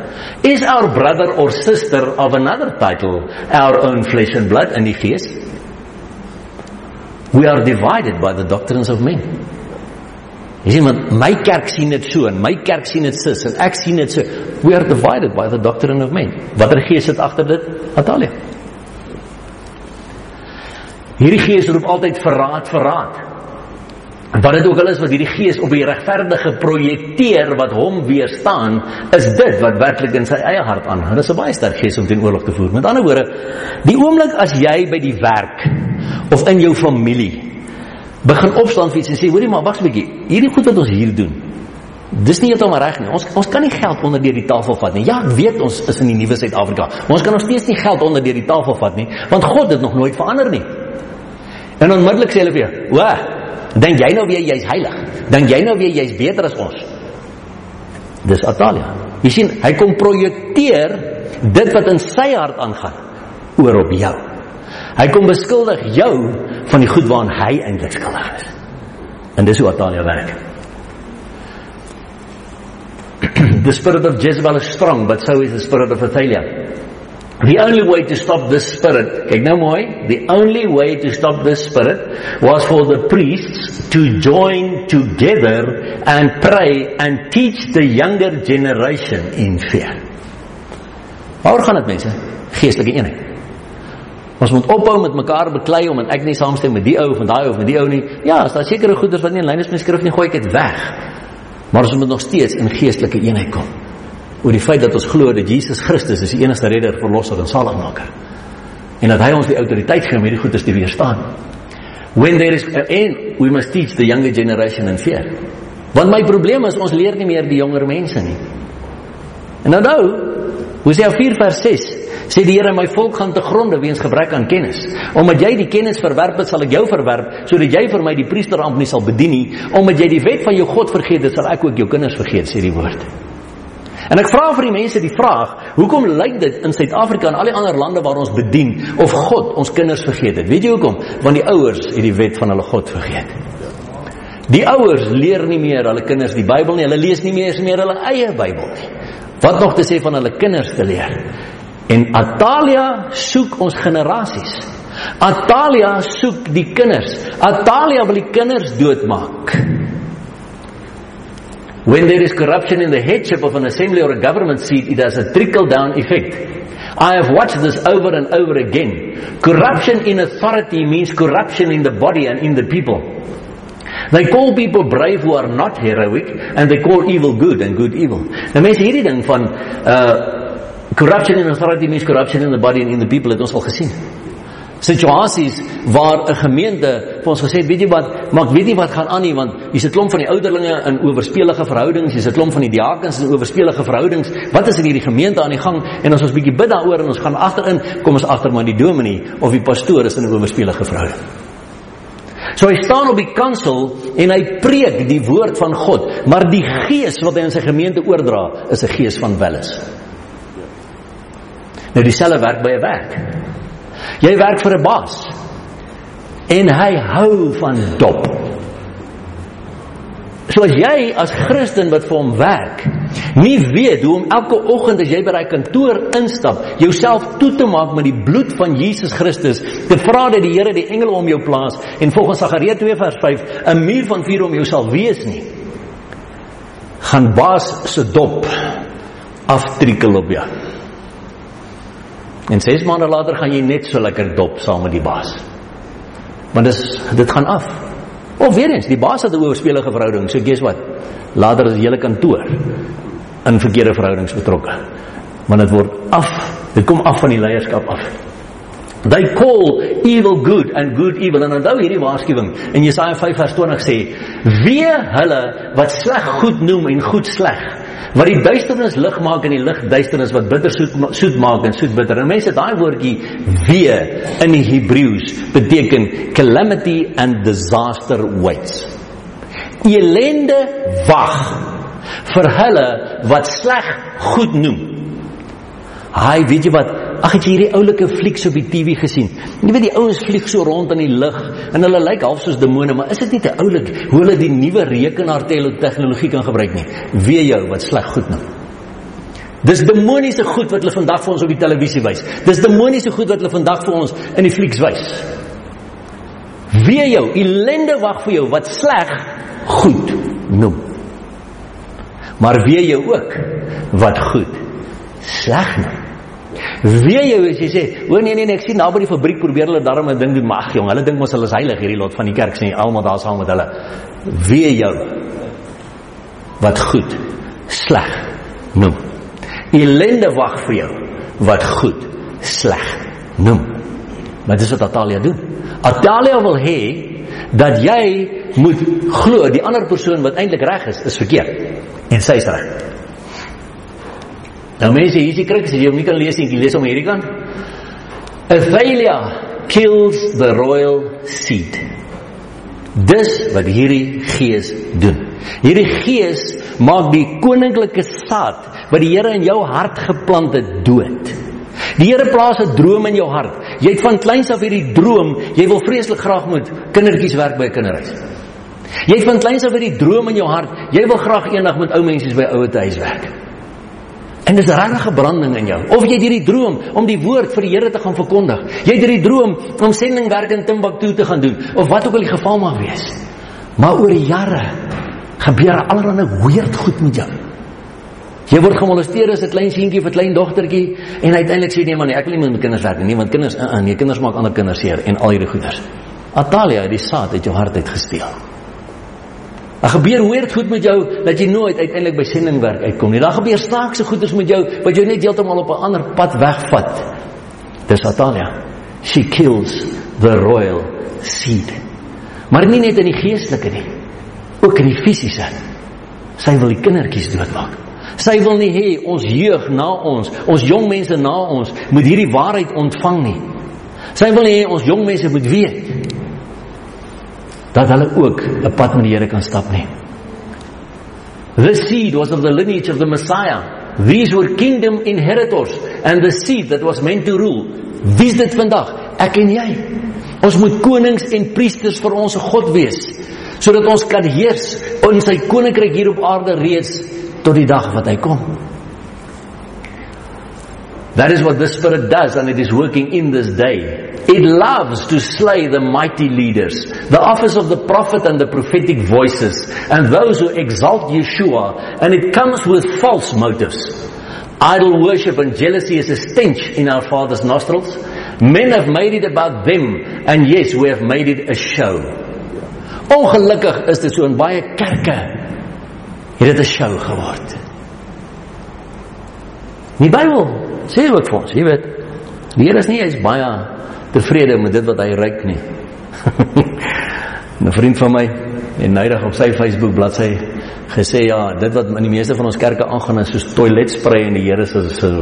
Is our brother or sister of another title our own flesh and blood and die gees? We are divided by the doctrines of men. Jy sien, my kerk sien dit so en my kerk sien dit sis en ek sien dit so. We are divided by the doctrine of men. Watter gees sit agter dit? Natalia. Hierdie gees roep altyd verraad, verraad. Wat dit ook al is wat hierdie gees op die regverdige projekteer wat hom weerstaan, is dit wat werklik in sy eie hart aan. Dit is 'n baie sterk gees om teen oorlog te voer. Met ander woorde, die oomblik as jy by die werk of in jou familie begin opstaan vir iets en sê, hoorie maar wag 'n bietjie, hierdie goed wat ons hier doen, dis nie heeltemal reg nie. Ons ons kan nie geld onder deur die tafel vat nie. Ja, ek weet ons is in die nuwe Suid-Afrika. Ons kan nog steeds nie geld onder deur die tafel vat nie, want God het nog nooit verander nie. En onmiddellik sê hulle weer: "O, dink jy nou weer jy's heilig? Dink jy nou weer jy's beter as ons?" Dis Atalia. Jy sien, hy kom projekteer dit wat in sy hart aangaan oor op jou. Hy kom beskuldig jou van die goed waaraan hy eintlik skuldig is. En dis hoe Atalia werk. [CLEARS THROAT] the spirit of Jezebel is strong, but so is the spirit of Athaliah. The only way to stop this spirit, kyk nou mooi, the only way to stop this spirit was for the priests to join together and pray and teach the younger generation in fear. Waar gaan dit mense? Geestelike eenheid. Ons moet ophou met mekaar beklei om en ek nie saamstem met die ou of met daai ou of met die ou nie. Ja, as daar sekere goeders wat nie in lyn is met skrif nie, gooi ek dit weg. Maar ons moet nog steeds in geestelike eenheid kom oor die feit dat ons glo dat Jesus Christus is die enigste redder, verlosser en saligmaker. En dat hy ons die autoriteit gee om hierdie goedes te weerstaan. When there is and we must teach the younger generation in fear. Want my probleem is ons leer nie meer die jonger mense nie. En nou nou, Hosea 4 vers 6 sê die Here my volk gaan te gronde weens gebrek aan kennis. Omdat jy die kennis verwerp het, sal ek jou verwerp sodat jy vir my die priesteramp nie sal bedien nie. Omdat jy die wet van jou God vergeet sal ek ook jou kinders vergeet, sê die woord. En ek vra vir die mense die vraag, hoekom lyk dit in Suid-Afrika en al die ander lande waar ons bedien of God ons kinders vergeet het? Weet jy hoekom? Want die ouers het die wet van hulle God vergeet. Die ouers leer nie meer hulle kinders die Bybel nie. Hulle lees nie meer eens meer hulle eie Bybel nie. Wat nog te sê van hulle kinders te leer? En Atalia soek ons generasies. Atalia soek die kinders. Atalia wil die kinders doodmaak. When there is corruption in the headship of an assembly or a government seat, it has a trickle down effect. I have watched this over and over again. Corruption in authority means corruption in the body and in the people. They call people brave who are not heroic and they call evil good and good evil. Nou mense hierdie ding van uh corruption in authority means corruption in the body and in the people het ons al gesien situasies waar 'n gemeente vir ons gesê het, weet jy wat, maar ek weet nie wat gaan aan nie want hier's 'n klomp van die ouderlinge in owerspelige verhoudings, hier's 'n klomp van die diakens in owerspelige verhoudings. Wat is in hierdie gemeente aan die gang? En as ons bietjie bid daaroor en ons gaan agterin, kom ons agter maar die dominee of die pastoor is in 'n owerspelige verhouding. So hy staan op die kansel en hy preek die woord van God, maar die gees wat hy in sy gemeente oordra, is 'n gees van welis. Nou dieselfde werk by 'n werk. Jy werk vir 'n baas. En hy hou van dop. So as jy as Christen wat vir hom werk, nie weet hoe om elke oggend as jy by daai kantoor instap, jouself toe te maak met die bloed van Jesus Christus, te vra dat die Here die engele om jou plaas en volgens Sagaria 2 vers 5 'n muur van vuur om jou sal wees nie. Gaan baas se dop aftrikkel op jou. En 6 maande later gaan jy net so lekker dop saam met die baas. Want dis dit gaan af. Of weer eens, die baas het 'n oorspelige verhouding, so guess what? Later is die hele kantoor in verkeerde verhoudings betrokke. Want dit word af. Dit kom af van die leierskap af. They call evil good and good evil. En onthou hierdie waarskuwing in Jesaja 5 vers 20 sê: "Wee hulle wat sleg goed noem en goed sleg." Wat die duisternis lig maak en die lig duisternis wat bitter soet soet maak en soet bitter. En mense daai woordjie wee in die Hebreëus beteken calamity and disaster waits. Elende wag vir hulle wat sleg goed noem. Haai, weet jy wat? Ag het jy hierdie oulike flieks op die TV gesien? Jy weet die ouens vlieg so rond in die lug en hulle lyk half soos demone, maar is dit nie te oulik hoe hulle die nuwe rekenaar tegnologie kan gebruik nie? Wie jou wat sleg goed noem. Dis demoniese goed wat hulle vandag vir ons op die televisie wys. Dis demoniese goed wat hulle vandag vir ons in die flieks wys. Wie jou ellende wag vir jou wat sleg goed noem. Maar wie jou ook wat goed sleg noem. Wie jy is jy sê, o nee nee nee, ek sien nou by die fabriek probeer hulle darm 'n ding doen, maar ag jong, hulle dink mos hulle is heilig hierdie lot van die kerk sien almal daar saam met hulle. Wie jou wat goed sleg noem. Elende wag vir jou wat goed sleg noem. Maar dis wat Atalia doen. Atalia wil hê dat jy moet glo die ander persoon wat eintlik reg is, is verkeerd en sy is reg. Nou mense, hier is die kruks, jy moet kan lees nie, lees om hierdie kant. Athalia kills the royal seed. Dis wat hierdie gees doen. Hierdie gees maak die koninklike saad wat die Here in jou hart geplant het dood. Die Here plaas 'n droom in jou hart. Jy het van kleins af hierdie droom, jy wil vreeslik graag moet kindertjies werk by 'n kinderhuis. Jy het van kleins af hierdie droom in jou hart, jy wil graag eendag met ou mense by ouete huis werk. En dis 'n regte branding in jou. Of jy hierdie droom om die woord vir die Here te gaan verkondig. Jy het hierdie droom om sendingwerk in Timbuktu te gaan doen of wat ook al die geval mag wees. Maar oor jare gebeur allerlei weird goed met jou. Jy word gemolesteer as 'n klein seentjie of 'n klein dogtertjie en uiteindelik sê jy nee man, ek wil nie met my kinders werk nie, want kinders, uh, uh, nee, kinders maak ander kinders seer en al hierdie goeders. Atalia, die saad het jou hart uitgesteel. Daar gebeur weird goed met jou dat jy nooit uiteindelik by sendingwerk uitkom nie. Daar gebeur snaakse goeders met jou wat jou net heeltemal op 'n ander pad wegvat. Dis Atalia. She kills the royal seed. Maar nie net in die geestelike nie, ook in die fisiese. Sy wil die kindertjies doodmaak. Sy wil nie hê ons jeug na ons, ons jong mense na ons moet hierdie waarheid ontvang nie. Sy wil nie hê ons jong mense moet weet dat hulle ook 'n pad met die Here kan stap nie. The seed was of the lineage of the Messiah. These were kingdom inheritors and the seed that was meant to rule. Wie is dit vandag? Ek en jy. Ons moet konings en priesters vir ons God wees sodat ons kan heers in sy koninkryk hier op aarde reeds tot die dag wat hy kom. That is what the Spirit does, and it is working in this day. It loves to slay the mighty leaders, the office of the prophet and the prophetic voices, and those who exalt Yeshua, and it comes with false motives. Idol worship and jealousy is a stench in our Father's nostrils. Men have made it about them, and yes, we have made it a show. Ongelukkig is dit so in baie kerke het dit 'n show geword. Die Bybel sê ook vir ons, jy weet, die Here is nie hy's baie tevrede met dit wat hy ryk nie. [LAUGHS] 'n Vriend van my het nydig op sy Facebook bladsy gesê ja, dit wat in die meeste van ons kerke aangaan is soos toiletsprei in die Here se se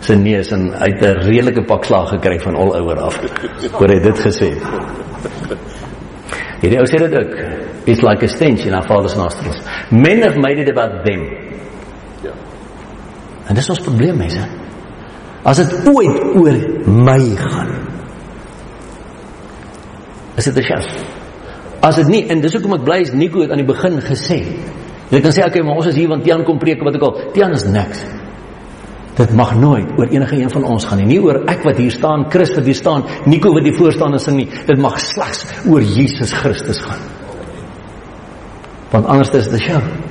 se neus en uit 'n redelike pak slag gekry van al ouer af. Hoor hy dit gesê? Hierdie ou sê dit ook. It's like a stench in our father's nostrils. Men have made it about them. En dis ons probleem mense. As dit ooit oor my gaan. Is dit 'n sjans? As dit nie en dis hoekom ek bly is Nico het aan die begin gesê. Jy kan sê okay, maar ons is hier want Tiaan kom preek wat ek al. Tiaan is niks. Dit mag nooit oor enige een van ons gaan nie. Nie oor ek wat hier staan, Chris wat hier staan, Nico wat hier voor staan en sing nie. Dit mag slegs oor Jesus Christus gaan. Want anders is dit 'n show.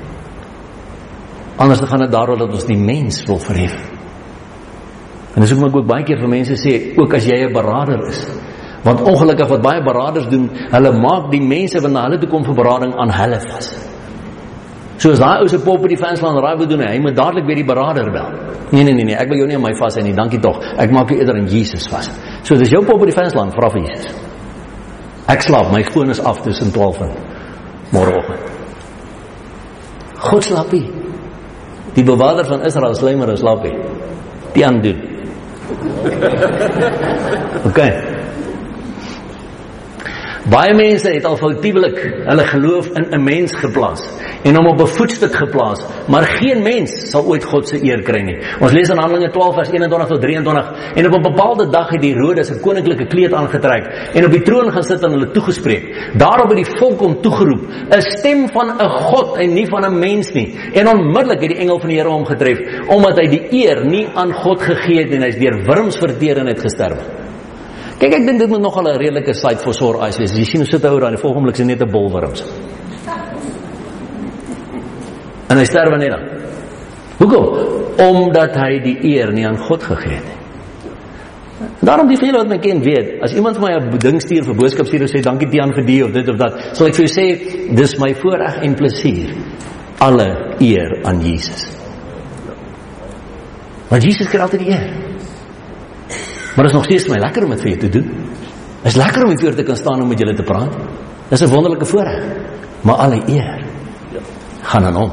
Anders gaan dit daaroor dat ons die mens wil verhef. En dis hoekom ek ook baie keer vir mense sê, ook as jy 'n beraader is. Want ongelukkig wat baie beraders doen, hulle maak die mense wat na hulle toe kom vir berading aan hulle vas. So as daai ou se pop by die fansland raai wil doen, hy moet dadelik weer die berader bel. Nee nee nee nee, ek wil jou nie aan my vas hê nie, dankie tog. Ek maak jou eerder aan Jesus vas. So dis jou pop by die fansland, vra vir Jesus. Ek slaap, my foon is af tussen 12 en môreoggend. God slaap nie. Die bewaarder van Israel slymer slaap nie. Die aan doen. OK. Baie mense het al foutiewelik hulle geloof in 'n mens geplaas en hom op 'n voetstuk geplaas, maar geen mens sal ooit God se eer kry nie. Ons lees in Handelinge 12 vers 21 tot 23 en op 'n bepaalde dag het die Herodes 'n koninklike kleed aangetrek en op die troon gaan sit en hulle toegespreek. Daarop het die volk hom toegeroep, 'n stem van 'n God en nie van 'n mens nie. En onmiddellik het die engel van die Here hom getref omdat hy die eer nie aan God gegee het en hy's deur wurms verteer en het gesterf. Kyk, ek dink dit moet nogal 'n redelike site for sore eyes wees. Jy sien hoe sit hy oor daai volgende oomblik is net 'n bolwurms. En hy sterwe net dan. Hoekom? Omdat hy die eer nie aan God gegee het nie. Daarom die vele wat my ken weet, as iemand vir my 'n ding stuur vir boodskap stuur en sê dankie Tiaan vir die of dit of dat, sal ek vir jou sê dis my voorreg en plesier. Alle eer aan Jesus. Want Jesus kry altyd die eer. Maar dit is nog steeds my lekker om dit vir jou te doen. Dit is lekker om voor te kan staan en met julle te praat. Dis 'n wonderlike voorreg. Maar alle eer gaan aan hom.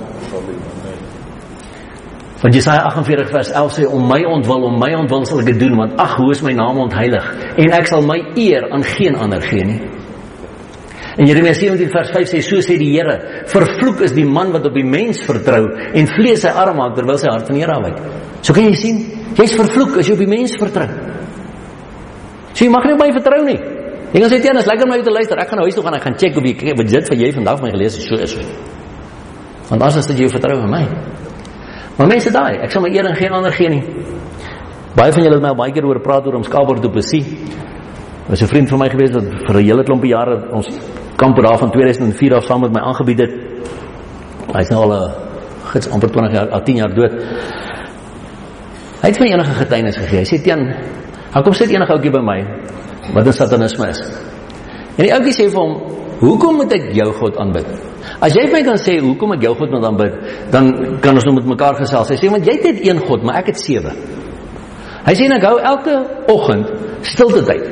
Van Jesaja 48 vers 11 sê om my ontwil, om my ontwil sal ek doen want ag hoe is my naam ontheilig en ek sal my eer aan geen ander gee nie. En Jeremia 17 vers 5 sê so sê die Here, vervloek is die man wat op die mens vertrou en vlees sy arm maak terwyl sy hart van die Here afwyk. So kan jy sien, jy's vervloek as jy op die mens vertrou. So jy mag nie op my vertrou nie. Jy gaan sê teen, is lekker jou te luister. Ek gaan nou huis toe gaan, ek gaan check of jy wat dit vir jy vandag van my gelees het, so is. Want as as dit jy vertrou in my. Maar mense daai, ek sal my eer en geen ander gee nie. Baie van julle het my al baie keer oor praat oor om Skaalbaard te besie. Was 'n vriend van my gewees wat vir 'n hele klompie jare ons kamp daar van 2004 af saam met my aangebied het. Hy's nou al 'n gids amper 20 jaar, al 10 jaar dood. Hy het my enige getuienis gegee. Hy sê teen, "Hou kom sit enige ouetjie by my wat 'n satanisme is." En die ouetjie sê vir hom, "Hoekom moet ek jou God aanbid?" As jy my kan sê hoekom ek jou God moet aanbid, dan kan ons nou met mekaar gesels. Hy sê want jy het net een God, maar ek het sewe. Hy sê ek hou elke oggend stilte tyd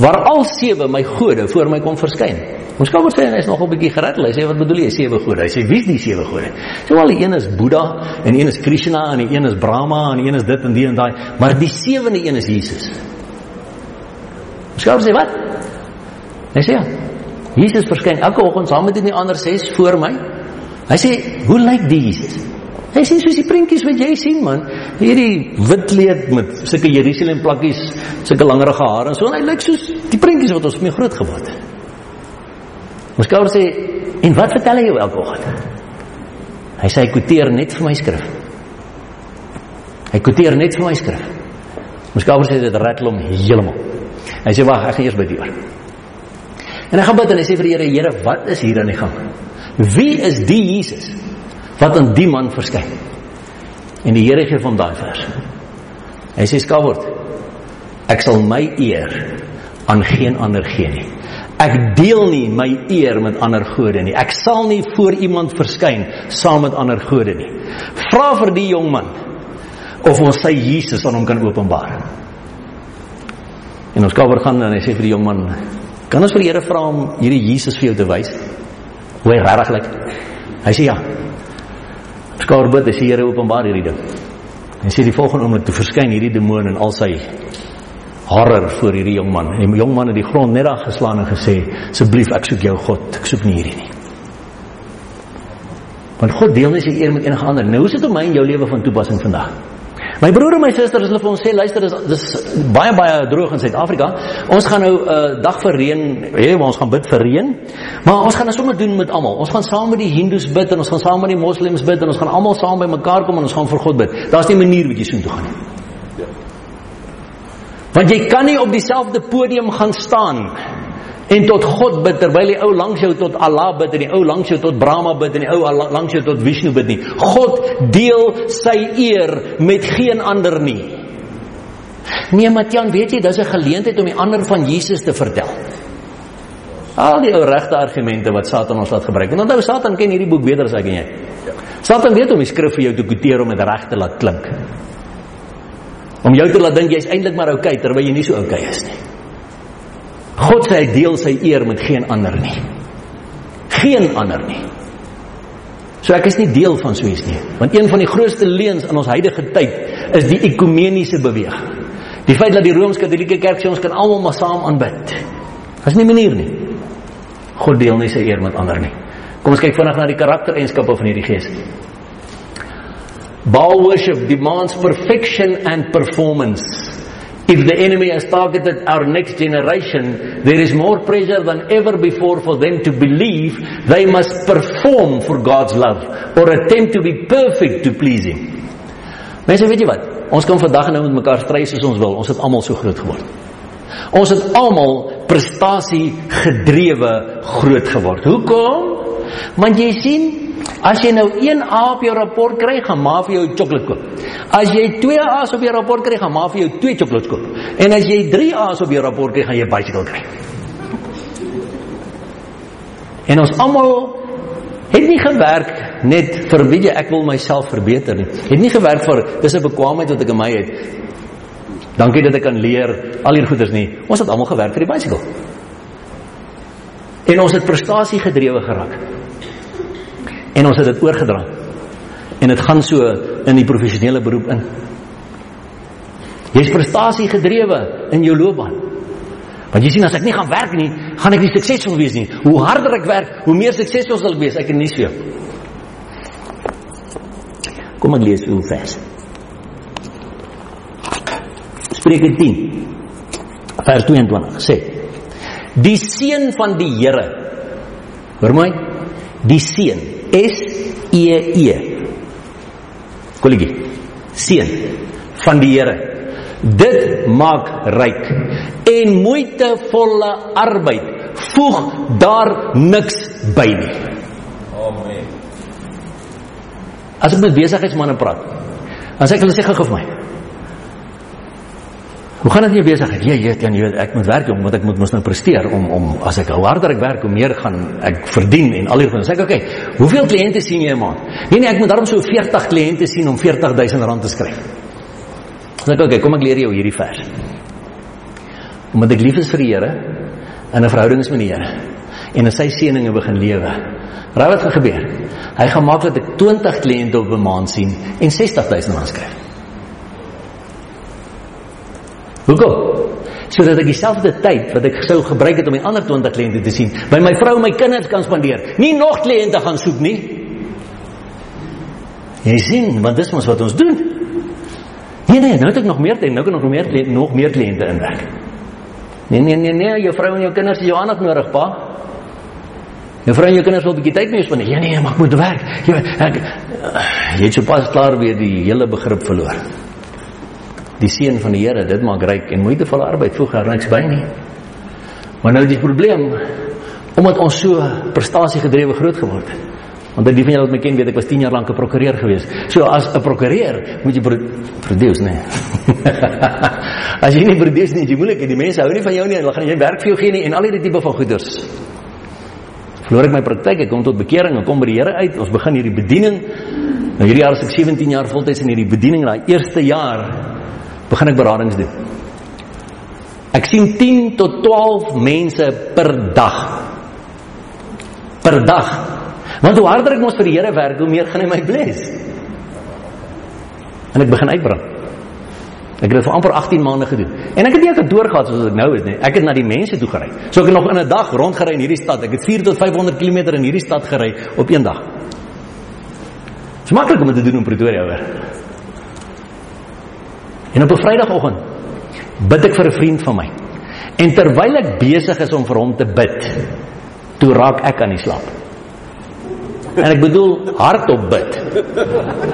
waar al sewe my gode voor my kom verskyn. Ons kan word sê hy is nog 'n bietjie gerattel. Hy sê wat bedoel jy sewe gode? Hy sê wie's die sewe gode? So al die een is Boeddha en een is Krishna en die een is Brahma en die een is dit en die en daai, maar die sewende een is Jesus. Ons kan sê wat? Hy sê ja. Jesus verskyn elke oggend saam met die ander ses voor my. Hy sê, "Hoe lyk die Jesus?" Hy sê soos die prentjies wat jy sien man, hierdie wit kleed met sulke Jerusalem plakkies, sulke langerige hare en so en hy lyk soos die prentjies wat ons mee groot geword het. Ons kan sê, "En wat vertel hy jou elke oggend?" Hy sê hy quoteer net vir my skrif. Hy quoteer net vir my skrif. Ons kan sê dit rattle hom heeltemal. Hy sê, "Wag, ek gaan eers by die oor." En hy gaan bid en hy sê vir die Here, "Here, wat is hier aan die gang? Wie is die Jesus wat aan die man verskyn?" En die Here gee hom daai vers. Hy sê, "Skaword, ek sal my eer aan geen ander gee nie." Ek deel nie my eer met ander gode nie. Ek sal nie voor iemand verskyn saam met ander gode nie. Vra vir die jong man of ons sy Jesus aan hom kan openbaar. En ons kamer gaan en hy sê vir die jong man, "Kan ons vir die Here vra om hierdie Jesus vir jou te wys?" Hoe hy regtig lyk. Hy sê ja. Bid, hy sê Here openbaar hierdie ding. En sê die volgende oomblik toe verskyn hierdie demoon en al sy horror voor hierdie jong man. En die jong man het die grond net daar geslaan en gesê, "Asseblief, ek soek jou God. Ek soek nie hierdie nie." Want God deel nie sy eer met enige ander. Nou is dit op my en jou lewe van toepassing vandag. My broer en my susters, hulle vir ons sê, luister, dis dis baie baie droog in Suid-Afrika. Ons gaan nou 'n uh, dag vir reën, hê, maar ons gaan bid vir reën. Maar ons gaan dit sommer doen met almal. Ons gaan saam met die Hindus bid en ons gaan saam met die Moslems bid en ons gaan almal saam by mekaar kom en ons gaan vir God bid. Daar's nie 'n manier wat jy soontoe gaan nie. Want jy kan nie op dieselfde podium gaan staan en tot God bid terwyl die ou langs jou tot Allah bid en die ou langs jou tot Brahma bid en die ou langs jou tot Vishnu bid nie. God deel sy eer met geen ander nie. Nee, Matjan, weet jy, dis 'n geleentheid om die ander van Jesus te vertel. Al die ou regte argumente wat Satan ons laat gebruik. Want onthou Satan ken hierdie boek beter as ek en jy. Satan weet om die skrif vir jou te quoteer om dit reg te laat klink. Om jou te laat dink jy's eintlik maar oukei okay, terwyl jy nie so oukei okay is nie. God sê hy deel sy eer met geen ander nie. Geen ander nie. So ek is nie deel van so iets nie, want een van die grootste leuns in ons huidige tyd is die ekumeniese beweging. Die feit dat die Rooms-Katolieke Kerk sê ons kan almal maar saam aanbid. Dis nie 'n manier nie. God deel nie sy eer met ander nie. Kom ons kyk vinnig na die karaktereienskappe van hierdie gees. Baal worship demands perfection and performance. If the enemy has targeted our next generation, there is more pressure than ever before for them to believe they must perform for God's love or attempt to be perfect to please him. Mense, weet jy wat? Ons kan vandag nou met mekaar stry soos ons wil. Ons het almal so groot geword. Ons het almal prestasie gedrewe groot geword. Hoekom? Want jy sien, as jy nou 1 A op jou rapport kry, gaan ma vir jou sjokolade koop. As jy 2 A's op jou rapport kry, gaan ma vir jou 2 sjokolade koop. En as jy 3 A's op jou rapport kry, gaan jy 'n bicycle kry. En ons almal het nie gewerk net vir weet jy ek wil myself verbeter nie. Het nie gewerk vir dis 'n bekwaamheid wat ek in my het. Dankie dat ek kan leer al hierdie goeders nie. Ons het almal gewerk vir die bicycle. En ons het prestasie gedrewe geraak. En ons het dit oorgedra. En dit gaan so in die professionele beroep in. Jy's prestasie gedrewe in jou loopbaan. Want jy sien as ek nie gaan werk nie, gaan ek nie suksesvol wees nie. Hoe harder ek werk, hoe meer suksesvol sal ek wees. Ek het nie so. Kom ek lees hoe vers. Spreuke 10 vers 22 sê: Die seun van die Here. Hoor my? Die seun S E E. Kollegie. Seën van die Here. Dit maak ryk. En moeitevolle arbeid voeg daar niks by nie. Amen. As ek met besigheidsmense praat, dan sê ek hulle sê gou vir my. Hoe gaan dit in jou besigheid? Ja, jy, jy weet ek moet werk omdat ek moet mos nou presteer om om as ek hoe harder ek werk, hoe meer gaan ek verdien en al hierdie goed. Sê ek, okay, hoeveel kliënte sien jy 'n maand? Nee nee, ek moet daarom so 40 kliënte sien om R40000 rand te skryf. Sê ek, okay, kom ek leer jou hierdie vers. Omdat ek lief is vir die Here en 'n verhouding is met die Here en in sy seëninge begin lewe. Raai wat gaan gebeur? Hy gaan maak dat ek 20 kliënte op 'n maand sien en R60000 rand skryf. Hoekom? Sodat ek dieselfde tyd wat ek sou gebruik het om die ander 20 kliënte te sien, by my vrou en my kinders kan spandeer. Nie nog kliënte gaan soek nie. Jy sien, want dis mos wat ons doen. Nee nee, nou het ek nog meer tyd, nou kan ek nog meer kliënte, nog meer kliënte inwerk. Nee nee nee nee, jou vrou en jou kinders is jou aandag nodig, pa. Jou vrou en jou kinders wil 'n bietjie tyd mee spandeer. Ja nee, maar ek moet werk. Jy ek jy het sopas klaar weer die hele begrip verloor die seën van die Here, dit maak ryk en moeitevolle arbeid voeg daar niks by nie. Maar nou die probleem omdat ons so prestasiegedrewe groot geword het. Want die van julle wat my ken weet ek was 10 jaar lank 'n prokureur gewees. So as 'n prokureur moet jy produce, nee. [LAUGHS] as jy nie produce nie, jy moeilik, die mense hou nie van jou nie en hulle gaan jy werk vir jou gee nie en al hierdie tipe van goeders. Verloor ek my praktyk, ek kom tot bekering en kom by die Here uit. Ons begin hierdie bediening. Nou hierdie jaar is ek 17 jaar voltyds in hierdie bediening. Daai eerste jaar begin ek beradings doen. Ek sien 10 tot 12 mense per dag. Per dag. Want hoe harder ek mos vir die Here werk, hoe meer gaan hy my bless. En ek begin uitbrand. Ek het dit vir amper 18 maande gedoen. En ek het nie ek het deurgehad soos ek nou het nie. Ek het na die mense toe gery. So ek het nog in 'n dag rondgery in hierdie stad. Ek het 4 tot 500 km in hierdie stad gery op een dag. Dit is maklik om dit te doen in Pretoria hoor. En op 'n Vrydagoggend bid ek vir 'n vriend van my. En terwyl ek besig is om vir hom te bid, toe raak ek aan die slaap. En ek bedoel hardop bid.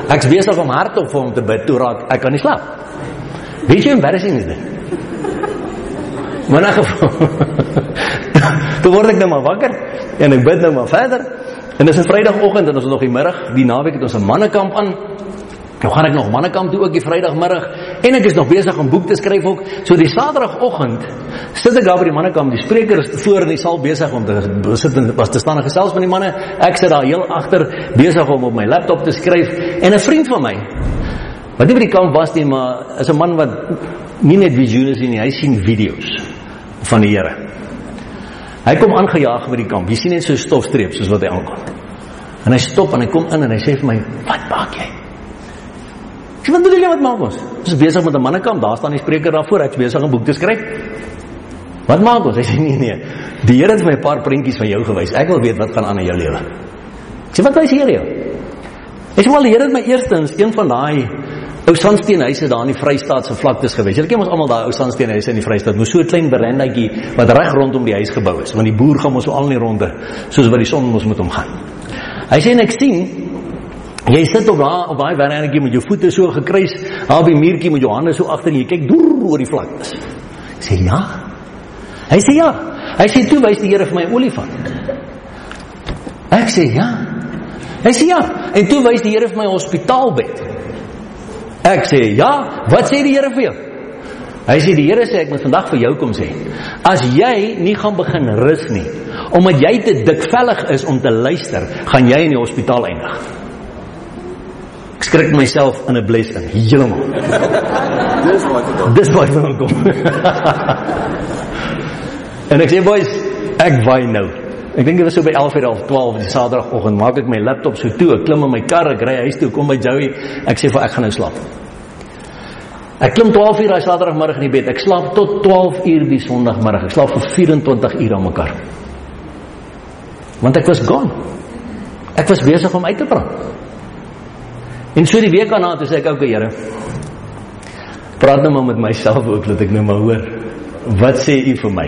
Ek's besig om hardop vir hom te bid, toe raak ek aan die slaap. Weet jy embarrassing is dit? Maar na geval. [LAUGHS] toe word ek nou maar wakker en ek bid nou maar verder. En dis 'n Vrydagoggend en ons is nog die middag, die naweek het ons 'n mannekamp aan. Nou gaan ek nog mannekamp toe ook die Vrydagmiddag en ek is nog besig om boek te skryf ook. So die Saterdagoggend sit ek daar by die mannekamp. Die spreker is voor in die saal besig om te sit en was te staan en gesels met die manne. Ek sit daar heel agter besig om op my laptop te skryf en 'n vriend van my wat nie by die kamp was nie, maar is 'n man wat nie net visioene sien nie, hy sien video's van die Here. Hy kom aangejaag by die kamp. Jy sien net so stofstreep soos wat hy aankom. En hy stop en hy kom in en hy sê vir my, "Wat maak jy?" Sê wat bedoel jy wat maak ons? Ons is besig met 'n mannekamp, daar staan die spreker daarvoor, ek's besig om 'n boek te skryf. Wat maak ons? Hy sê nee nee. Die Here het my 'n paar prentjies van jou gewys. Ek wil weet wat gaan aan in jou lewe. Sê wat wys hier jou? Ek sê wel die Here het my eerstens een van daai ou sandsteenhuise daar in die Vrystaat se vlaktes gewys. Julle ken mos almal daai ou sandsteenhuise in die Vrystaat. Moes so 'n klein berendaatjie wat reg rondom die huis gebou is, want die boer gaan mos so al in die ronde soos wat die son mos moet omgaan. Hy sê en ek sien Jy sit op daai op daai werknetjie met jou voete so gekruis, daar by muurtjie met jou hande so agter en jy kyk deur oor die vlakte. Sê ja. Hy sê ja. Hy sê toe wys die Here vir my olifant. Ek sê ja. Hy sê ja. En toe wys die Here vir my hospitaalbed. Ek sê ja. Wat sê die Here vir jou? Hy sê die Here sê ek moet vandag vir jou kom sê. As jy nie gaan begin rus nie, omdat jy te dikvellig is om te luister, gaan jy in die hospitaal eindig skrik myself in 'n blessing heeltemal. Dis wat ek doen. Dis wat ek kom. en ek sê boys, ek waai nou. Ek dink dit was so by 11:00 of 12:00 die Saterdagoggend, maak ek my laptop so toe, ek klim in my kar, ek ry huis toe, kom by Joey, ek sê vir ek gaan nou slaap. Ek klim 12:00 daai Saterdagmiddag in die bed. Ek slaap tot 12:00 die Sondagmiddag. Ek slaap vir 24 ure aan mekaar. Want ek was gone. Ek was besig om uit te praat. En so die week daarna toe sê ek ook okay, Here. Praat nou maar met myself ook dat ek nou maar hoor. Wat sê u vir my?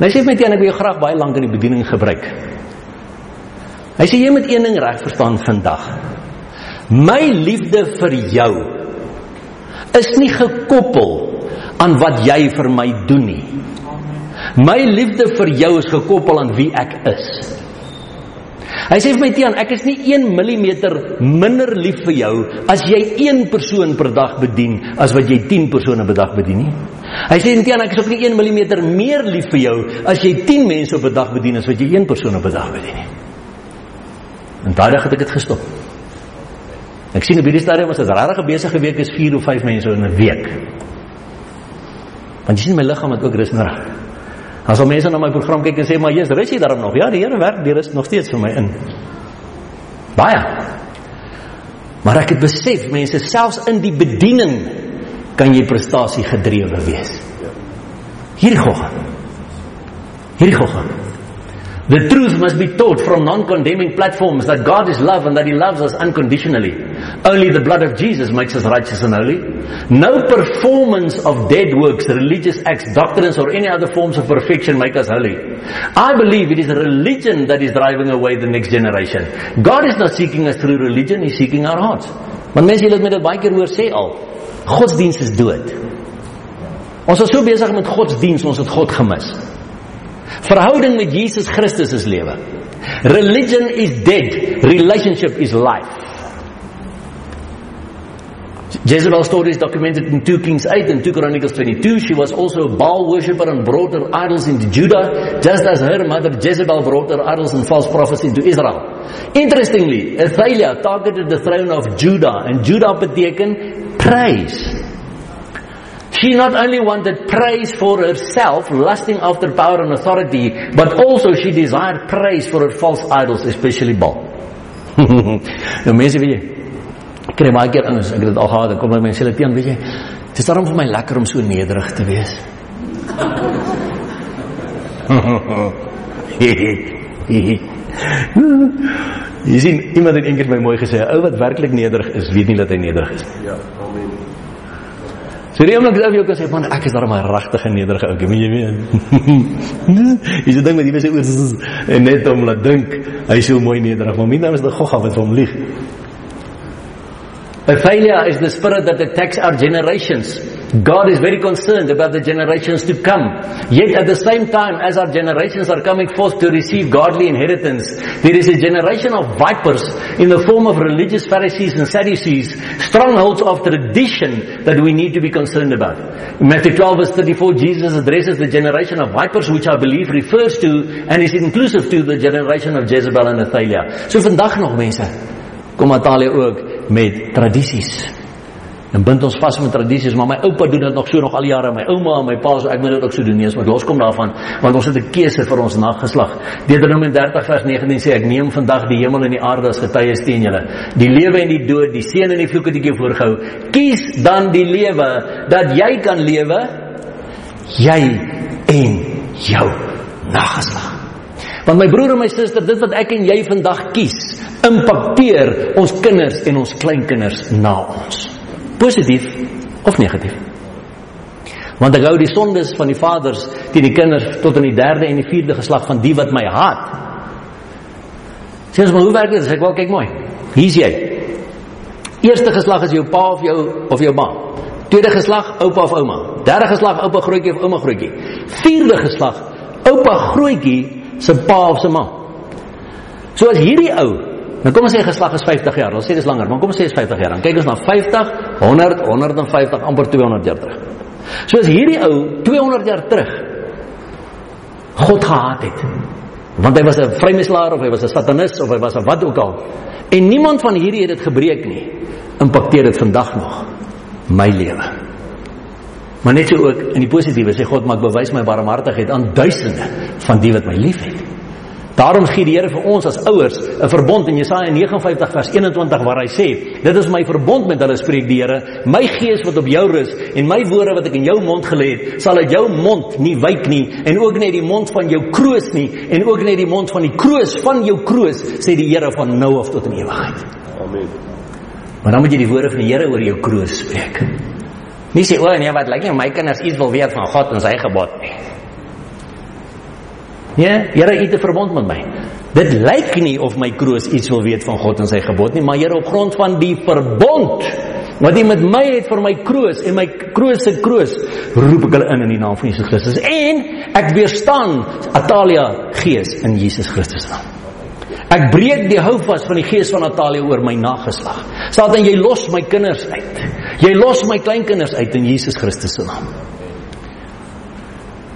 Nou sê my teen ek wil jou graag baie lank in die bediening gebruik. Hy sê jy moet een ding reg verstaan vandag. My liefde vir jou is nie gekoppel aan wat jy vir my doen nie. My liefde vir jou is gekoppel aan wie ek is. Hy sê vir my Tiaan, ek is nie 1 mm minder lief vir jou as jy een persoon per dag bedien as wat jy 10 persone per dag bedien nie. Hy sê Tiaan, ek is ook nie 1 mm meer lief vir jou as jy 10 mense op 'n dag bedien as wat jy een persoon op 'n dag bedien nie. En daai dag het ek dit gestop. Ek sien op hierdie stadium was dit regtig besige week is 4 of 5 mense in 'n week. Want jy sien my liggaam het ook rus nodig. As al mense na my program kyk en sê maar jy's rus jy daarom nog. Ja, die Here werk die rus nog steeds vir my in. Baie. Maar ek het besef mense selfs in die bediening kan jy prestasie gedrewe wees. Hierdie gogga. Hierdie gogga. The truth must be taught from non-condemning platforms that God is love and that He loves us unconditionally. Only the blood of Jesus makes us righteous and holy. No performance of dead works, religious acts, doctrines or any other forms of perfection make us holy. I believe it is religion that is driving away the next generation. God is not seeking us through religion, He's seeking our hearts. Want mense julle het met dit baie keer hoor sê al, godsdienst is dood. Ons is so besig met godsdienst, ons het God gemis. Verhouding met Jesus Christus is lewe. Religion is dead, relationship is life. Jezebel's story is documented in 2 Kings 8 and 2 Chronicles 22. She was also a Baal worshipper and brought her idols into Judah, just as her mother Jezebel brought her idols and false prophets into Israel. Interestingly, Athaliah targeted the throne of Judah, and Judah beteken praise. She not only wanted praise for herself, lusting after power and authority, but also she desired praise for her false idols, especially Baal. [LAUGHS] nou mense weet jy, ek kry baie keer anders, ek het dit al gehad, kom my mense hulle teen, weet jy, dit is daarom vir my lekker om so nederig te wees. [LAUGHS] jy sien, iemand het eendag my mooi gesê, ou wat werklik nederig is, weet nie dat hy nederig is. Ja, amen. So [LAUGHS] die oomblik dat jy ook sê man ek is daar maar regtig 'n nederige ouetjie, moet jy weet. Dis 'n ding wat jy sê oor en net om laat dink hy is so mooi nederig, maar my naam is die gogga wat hom lieg. A failure is the spirit that attacks our generations. God is very concerned about the generations to come. Yet at the same time as our generations are coming forth to receive godly inheritance, there is a generation of vipers in the form of religious Pharisees and Sadducees, strongholds of tradition that we need to be concerned about. In Matthew 12 verse 34, Jesus addresses the generation of vipers, which I believe refers to and is inclusive to the generation of Jezebel and Athaliah. So vandag nog mense, kom Natalia ook met tradisies. En bind ons vas met tradisies, maar my oupa doen dit nog so nog al jare, my ouma en my pa so ek moet dit ook so doen nie, maar loskom daarvan, want ons het 'n keuse vir ons nageslag. Deuteronomium 30 vers 19 sê ek neem vandag die hemel en die aarde as getuies teen julle. Die lewe en die dood, die seën en die vloek het ek jou voorgehou. Kies dan die lewe dat jy kan lewe, jy en jou nageslag. Want my broer en my suster, dit wat ek en jy vandag kies, impakteer ons kinders en ons kleinkinders na ons. Positief of negatief. Want ek hou die sondes van die vaders teen die kinders tot in die derde en die vierde geslag van die wat my haat. Ons maar hoe werk dit? Sê ek wel kyk mooi. Hier's jy. Eerste geslag is jou pa of jou of jou ma. Tweede geslag oupa of ouma. Derde geslag oupa grootjie of ouma grootjie. Vierde geslag oupa grootjie se pa of se ma. So as hierdie ou Nou kom ons sê geslag is 50 jaar. Ons sê dis langer, maar kom ons sê is 50 jaar. Dan kyk ons na 50, 100, 150, amper 200 jaar terug. So as hierdie ou 200 jaar terug God gehaat het. Want hy was 'n vrymeslaer of hy was 'n satanis of hy was 'n wat ook al. En niemand van hierdie het dit gebreek nie. Impakteer dit vandag nog my lewe. Maar net so ook in die positiewe sê God, "Maar ek bewys my barmhartigheid aan duisende van die wat my liefhet." Daarom gee die Here vir ons as ouers 'n verbond in Jesaja 59 vers 21 waar hy sê: "Dit is my verbond met hulle spreek die Here, my gees wat op jou rus en my woorde wat ek in jou mond gelê het, sal uit jou mond nie wyk nie en ook nie die mond van jou kroos nie en ook nie die mond van die kroos van jou kroos sê die Here van nou af tot in ewigheid." Amen. Maar dan moet jy die woorde van die Here oor jou kroos spreek. Nie sê o nee, wat lyk nie my kinders iets wil weet van God en sy gebod nie. Ja, Here, U het 'n verbond met my. Dit lyk nie of my kroos iets wil weet van God en sy gebod nie, maar Here op grond van die verbond wat U met my het vir my kroos en my kroos se kroos, roep ek hulle in in die naam van Jesus Christus en ek weerstaan Atalia gees in Jesus Christus naam. Ek breek die houvas van die gees van Atalia oor my nageslag. Satan, jy los my kinders uit. Jy los my kleinkinders uit in Jesus Christus se naam.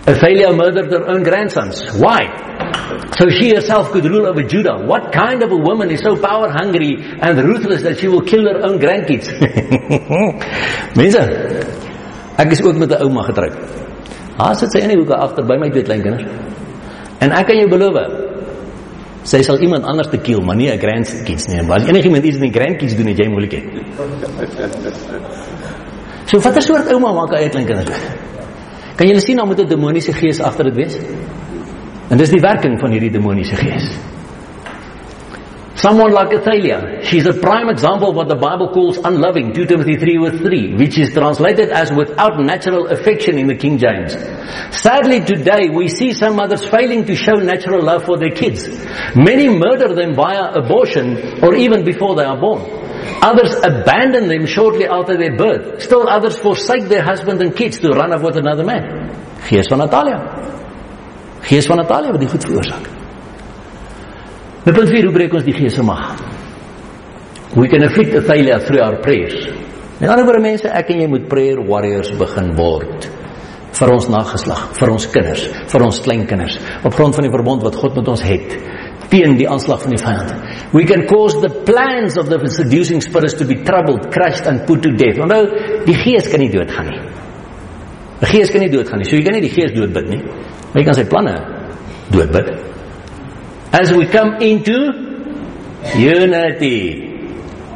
Athalia murdered her own grandsons. Why? So she herself could rule over Judah. What kind of a woman is so power hungry and ruthless that she will kill her own grandkids? [LAUGHS] Mense, ek is ook met 'n ouma getroud. Haar sit sy in die hoek agter by my twee kleinkinders. En ek kan jou beloof, sy sal iemand anders te kill, maar nie 'n grandkids nie. Maar enigiemand iets met grandkids doen, het jy moeilikheid. So watter soort ouma maak hy kleinkinders? Kan julle sien dan moet 'n demoniese gees agter dit wees? En dis die werking van hierdie demoniese gees. Someone like Athalia, she's a prime example of what the Bible calls unloving, 2 Timothy 3 with 3, which is translated as without natural affection in the King James. Sadly today we see some mothers failing to show natural love for their kids. Many murder them via abortion or even before they are born. Others abandon them shortly after their birth. Still others forsake their husband and kids to run off with another man. Gees van Natalia. Gees van Natalia wat dit goed veroorsaak. Nou punt 4, hoe breek ons die gees se mag? We can afflict Natalia through our prayers. En ander woorde mense, ek en jy moet prayer warriors begin word vir ons nageslag, vir ons kinders, vir ons kleinkinders, op grond van die verbond wat God met ons het teen die aanslag van die vyand. We can cause the plans of the seducing spirits to be troubled, crushed and put to death. Onthou, die gees kan nie doodgaan nie. Die gees kan nie doodgaan nie. So jy kan nie die gees doodbid nie. Maar jy kan sy planne doodbid. As we come into unity.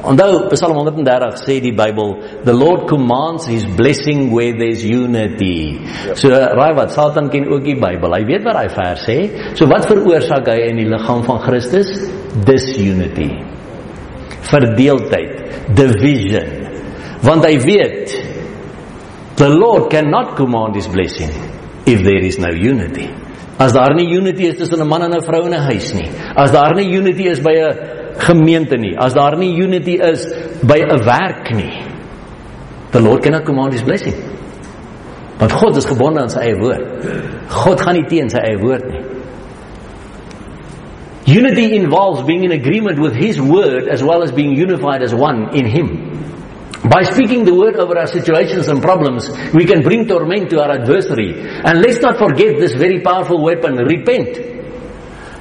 Onthou Psalm 130 sê die Bybel, the Lord commands his blessing where there's unity. Ja. So raai wat Satan ken ook die Bybel. Hy weet wat daai vers sê. So wat veroorsaak hy in die liggaam van Christus? Disunity. Verdeeldheid, division. Want hy weet the Lord cannot command his blessing if there is no unity. As daar nie unity is tussen 'n man en 'n vrou in 'n huis nie. As daar nie unity is by 'n gemeente nie, as daar nie unity is by 'n werk nie, the Lord cannot command his blessing. Want God is gebonde aan sy eie woord. God gaan nie teen sy eie woord nie. Unity involves being in agreement with his word as well as being unified as one in him. By speaking the word over our situations and problems, we can bring torment to our adversary. And let's not forget this very powerful weapon, repent.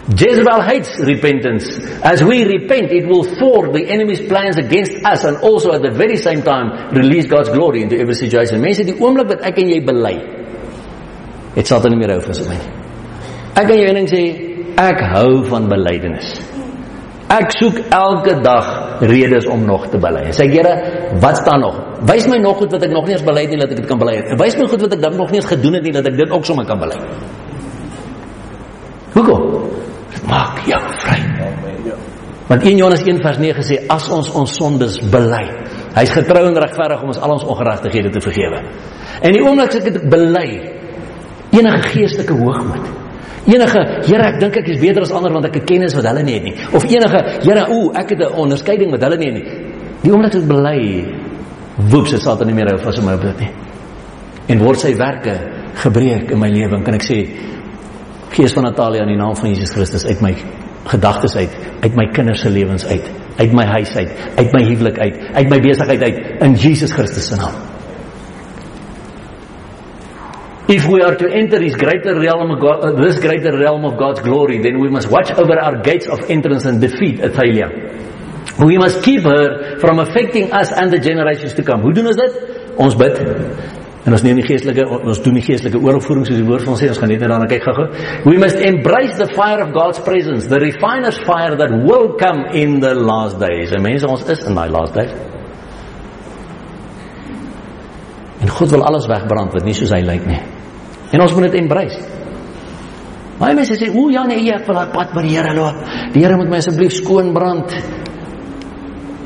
Jezebel hates repentance. As we repent, it will thwart the enemy's plans against us and also at the very same time release God's glory into every situation. Mense, die oomblik wat ek en jy bely, het Satan nie meer hou van sy. Ek en jy ding sê, ek hou van belydenis. Ek soek elke dag redes om nog te bely. Sê Here, wat staan nog? Wys my nog goed wat ek nog nie eens bely het nie dat ek dit kan bely. Wys my goed wat ek dalk nog nie eens gedoen het nie dat ek dit ook sommer kan bely. Hoekom? maak jou vry. Want 1 Johannes 1 vers 9 sê as ons ons sondes bely, hy's getrou en regverdig om ons al ons ongeregtighede te vergewe. En die oomblik as ek dit bely, enige geestelike hoogmoed, enige Here, ek dink ek is beter as ander want ek het kennis wat hulle nie het nie, of enige Here, o, ek het 'n onderskeiding wat hulle nie het nie. Die oomblik ek bely, woep se Satan nie meer hou vas om my op dit nie. En word sy werke gebreek in my lewe, kan ek sê Gees van Natalia in die naam van Jesus Christus uit my gedagtes uit, uit my kinders se lewens uit, uit my huis uit, uit my huwelik uit, uit my besigheid uit in Jesus Christus se naam. If we are to enter this greater realm of God, uh, this greater realm of God's glory, then we must watch over our gates of entrance and defeat Athalia. We must keep her from affecting us and the generations to come. Hoe doen ons dit? Ons bid. En ons neem die geestelike ons doen die geestelike oorvoering soos die woord van ons sê ons gaan net daarna kyk gou-gou. We must embrace the fire of God's presence, the refiner's fire that will come in the last days. En mense ons is in daai last days. En God wil alles wegbrand wat nie soos hy lyk nie. En ons moet dit embrace. Baie mense sê, "O ja nee, ek wil op pad met die Here loop. Die Here moet my asseblief skoon brand."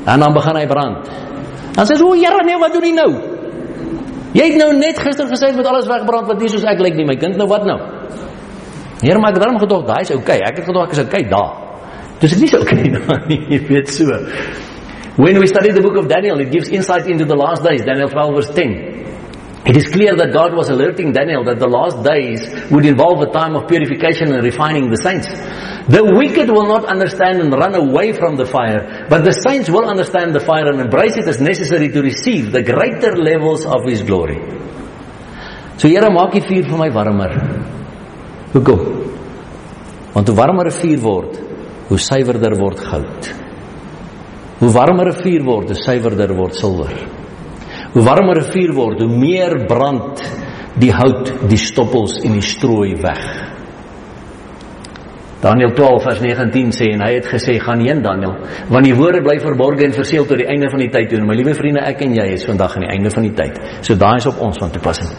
En dan begin hy brand. Dan sê jy, "O Here, nee, wat doen jy nou?" Jy het nou net gister gesê met alles wegbrand wat nie soos ek lyk nie, my kind. Nou wat nou? Heer, maar ek het daarom gedog, daai is. Okay. Ek het gedog ek is okay, daar. Dis nie so okay [LAUGHS] nou nie, jy weet so. When we study the book of Daniel, it gives insight into the last days, Daniel 12 verse 10. It is clear that God was alerting Daniel that the last days would involve a time of purification and refining the saints. The wicked will not understand and run away from the fire, but the saints will understand the fire and embrace it as necessary to receive the greater levels of His glory. So Here maak die vuur vir my warmer. Hoekom? Want hoe warmer 'n vuur word, hoe suiwerder word goud. Hoe warmer 'n vuur word, hoe suiwerder word silwer. Hoe warmer 'n vuur word, hoe meer brand die hout, die stoppels en die strooi weg. Daniel 12 vers 19 sê en hy het gesê gaan heen Daniel want die woorde bly verborge en verseël tot die einde van die tyd toe. My liewe vriende, ek en jy is vandag aan die einde van die tyd. So daai is op ons van toepassing.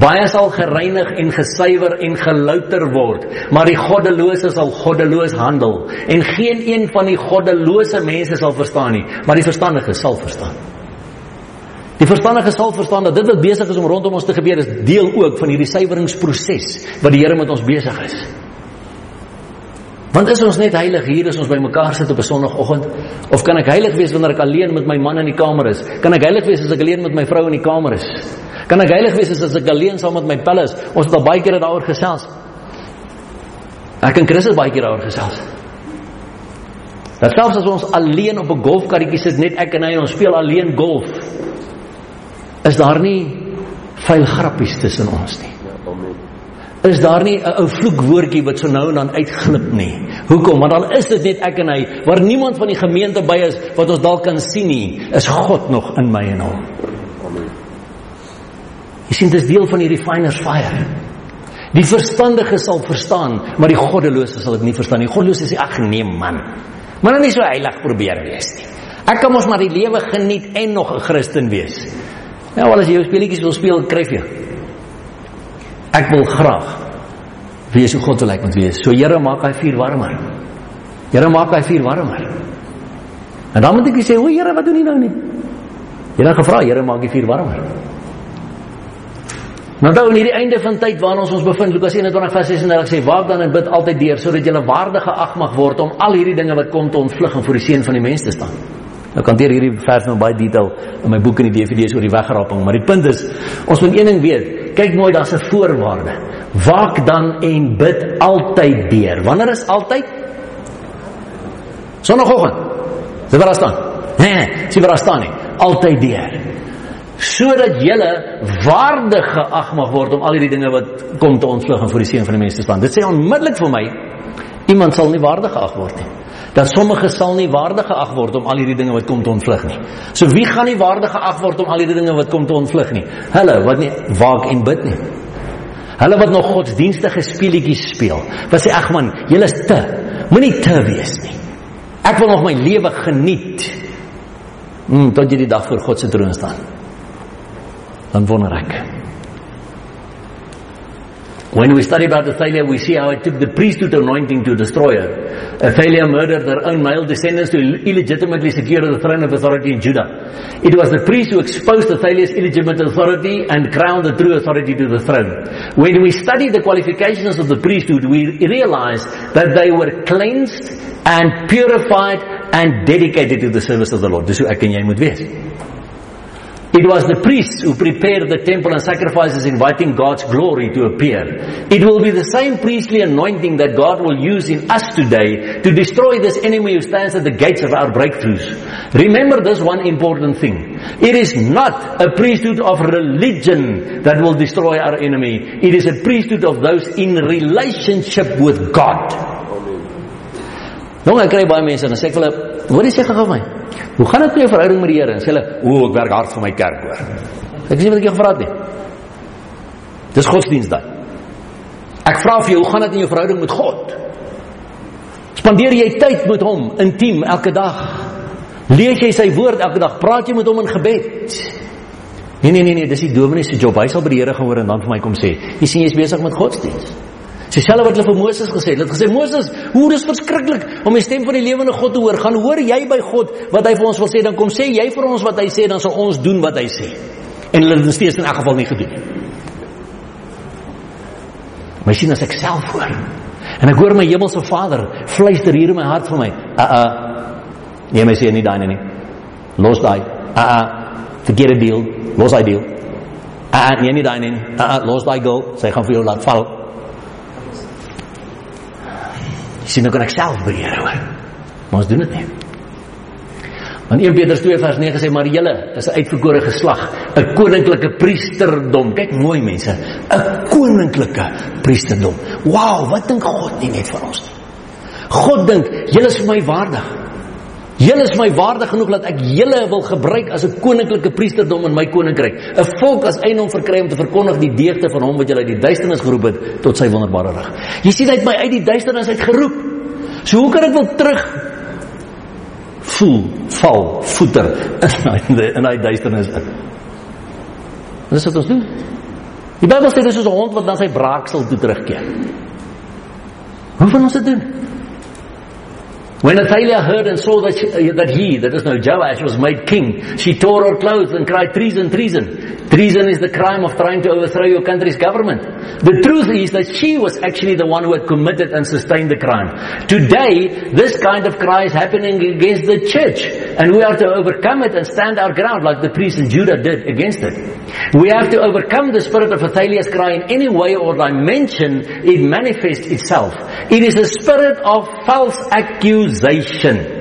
Baie sal gereinig en gesuiwer en gelouter word, maar die goddelose sal goddeloos handel en geen een van die goddelose mense sal verstaan nie, maar die verstandiges sal verstaan. Die verstandige sal verstaan dat dit wat besig is om rondom ons te gebeur is deel ook van hierdie suiweringsproses wat die Here met ons besig is. Want is ons net heilig hier as ons bymekaar sit op 'n sonoggend of kan ek heilig wees wanneer ek alleen met my man in die kamer is? Kan ek heilig wees as ek alleen met my vrou in die kamer is? Kan ek heilig wees as ek alleen saam met my pelle is? Ons het al baie kere daaroor gesels. Ek en Chris het baie keer daaroor gesels. Dat selfs as ons alleen op 'n golfkarretjie sit net ek en hy en ons speel alleen golf, is daar nie vuil grappies tussen ons nie. Is daar nie 'n ou vloekwoordjie wat so nou en dan uitglip nie? Hoekom? Want dan is dit net ek en hy, waar niemand van die gemeente by is wat ons dalk kan sien nie, is God nog in my en hom. Jy sien dit is deel van die refiner's fire. Die verstandige sal verstaan, maar die goddelose sal dit nie verstaan nie. Goddelose sê ag nee man. Maar dan nie so heilig probeer wees nie. Ek kan mos maar die lewe geniet en nog 'n Christen wees. Ja, wel as jy jou speletjies wil speel, kryf jy. Ek wil graag wees hoe God wil ek moet wees. So Here, maak hy vuur warmer. Here, maak hy vuur warmer. En dan moet ek sê, "O Here, wat doen U nou nie?" Het gevra, Here, maak die vuur warmer. Nou dan hierdie einde van tyd waarna ons ons bevind, Lukas 21 vers 36 sê, "Waak dan en bid altyd deur sodat jy 'n waardige ag mag word om al hierdie dinge wat kom te ontvlug en voor die seën van die mens te staan." Nou kan hier hierdie vers nou baie detail in my boek en die DVD's oor die wegraping, maar die punt is ons moet een ding weet. Kyk mooi, daar's 'n voorwaarde. Waak dan en bid altyd deur. Wanneer is altyd? Sonoggend. Dis waar staan. Nee, sien waar staan nie. Altyd deur. Sodat julle waardig geag mag word om al hierdie dinge wat kom te ontvlug en voor die seën van die mense te staan. Dit sê onmiddellik vir my iemand sal nie waardig geag word nie dat sommige sal nie waardig geag word om al hierdie dinge wat kom te ontvlug nie. So wie gaan nie waardig geag word om al hierdie dinge wat kom te ontvlug nie? Hulle wat nie waak en bid nie. Hulle wat nog godsdienstige speletjies speel. Wat sê ag man, julle is te. Moenie te wees nie. Ek wil nog my lewe geniet. Mm, tot jy die dag voor God se troon staan. Dan wonder ek. When we study about Athaliah, we see how it took the priesthood anointing to destroy her. Athaliah murdered their own male descendants to illegitimately secure the throne of authority in Judah. It was the priest who exposed Athaliah's illegitimate authority and crowned the true authority to the throne. When we study the qualifications of the priesthood, we realize that they were cleansed and purified and dedicated to the service of the Lord. Dis hoe. It was the priests who prepared the temple and sacrifices inviting God's glory to appear. It will be the same priestly anointing that God will use in us today to destroy this enemy who stands at the gates of our breakthroughs. Remember this one important thing. It is not a priesthood of religion that will destroy our enemy. It is a priesthood of those in relationship with God. Nou ek kry baie mense en sê ek vir hulle, hoor jy sê gou vir my. Hoe gaan dit met jou verhouding met die Here? En sê hulle, "O, ek werk hard vir my kerk hoor." Ek sê wat ek jou gevra het nie. Dis godsdiens dan. Ek vra vir jou, hoe gaan dit in jou verhouding met God? Spandeer jy tyd met hom intiem elke dag? Lees jy sy woord elke dag? Praat jy met hom in gebed? Nee nee nee nee, dis die dominee se job. Hy sal by die Here gehoor en dan vir my kom sê, "Jy sien jy's besig met godsdiens." Dis selfs wat hulle vir Moses gesê het. Hulle het gesê Moses, hoe dis verskriklik om die stem van die lewende God te hoor. Gaan hoor jy by God wat hy vir ons wil sê, dan kom sê jy vir ons wat hy sê, dan sal ons doen wat hy sê. En hulle het dit steeds in elk geval nie gedoen nie. Maar sien as ek self hoor En ek hoor my hemelse Vader fluister hier in my hart vir my. Uh uh. Nee, my sê nie daai nie. Los daai. Uh uh. Verkeerde deal. Los daai deal. Uh uh, nee nie daai nie. Uh uh, los daai girl. Sy gaan vir jou laat val. Sien nou kan ek self beheer hoor. Maar ons doen dit nie. Want 1 Petrus 2 vers 9 sê maar julle is 'n uitverkore geslag, 'n koninklike priesterdom. Kyk mooi mense, 'n koninklike priesterdom. Wow, wat dink God nie net van ons nie. God dink julle is vir my waardig. Julle is my waardig genoeg dat ek julle wil gebruik as 'n koninklike priesterdom in my koninkryk. 'n Volk as eienaam verkry om te verkondig die deugde van hom wat julle uit die duisternis geroep het tot sy wonderbare lig. Jy sien hy het my uit die duisternis uit geroep. So hoe kan ek wil terug voel, val, voeter in [LAUGHS] die in daai duisternis in. Wat ons doen. Die Bybel sê dis soos 'n hond wat na sy braaksel toe terugkeer. Hoe van ons dit doen? When Athaliah heard and saw that, she, uh, that he, that is no Joash, was made king, she tore her clothes and cried, treason, treason. Treason is the crime of trying to overthrow your country's government. The truth is that she was actually the one who had committed and sustained the crime. Today, this kind of cry is happening against the church, and we are to overcome it and stand our ground like the priests in Judah did against it. We have to overcome the spirit of Athaliah's cry in any way or dimension it manifests itself. It is a spirit of false accusation accusation.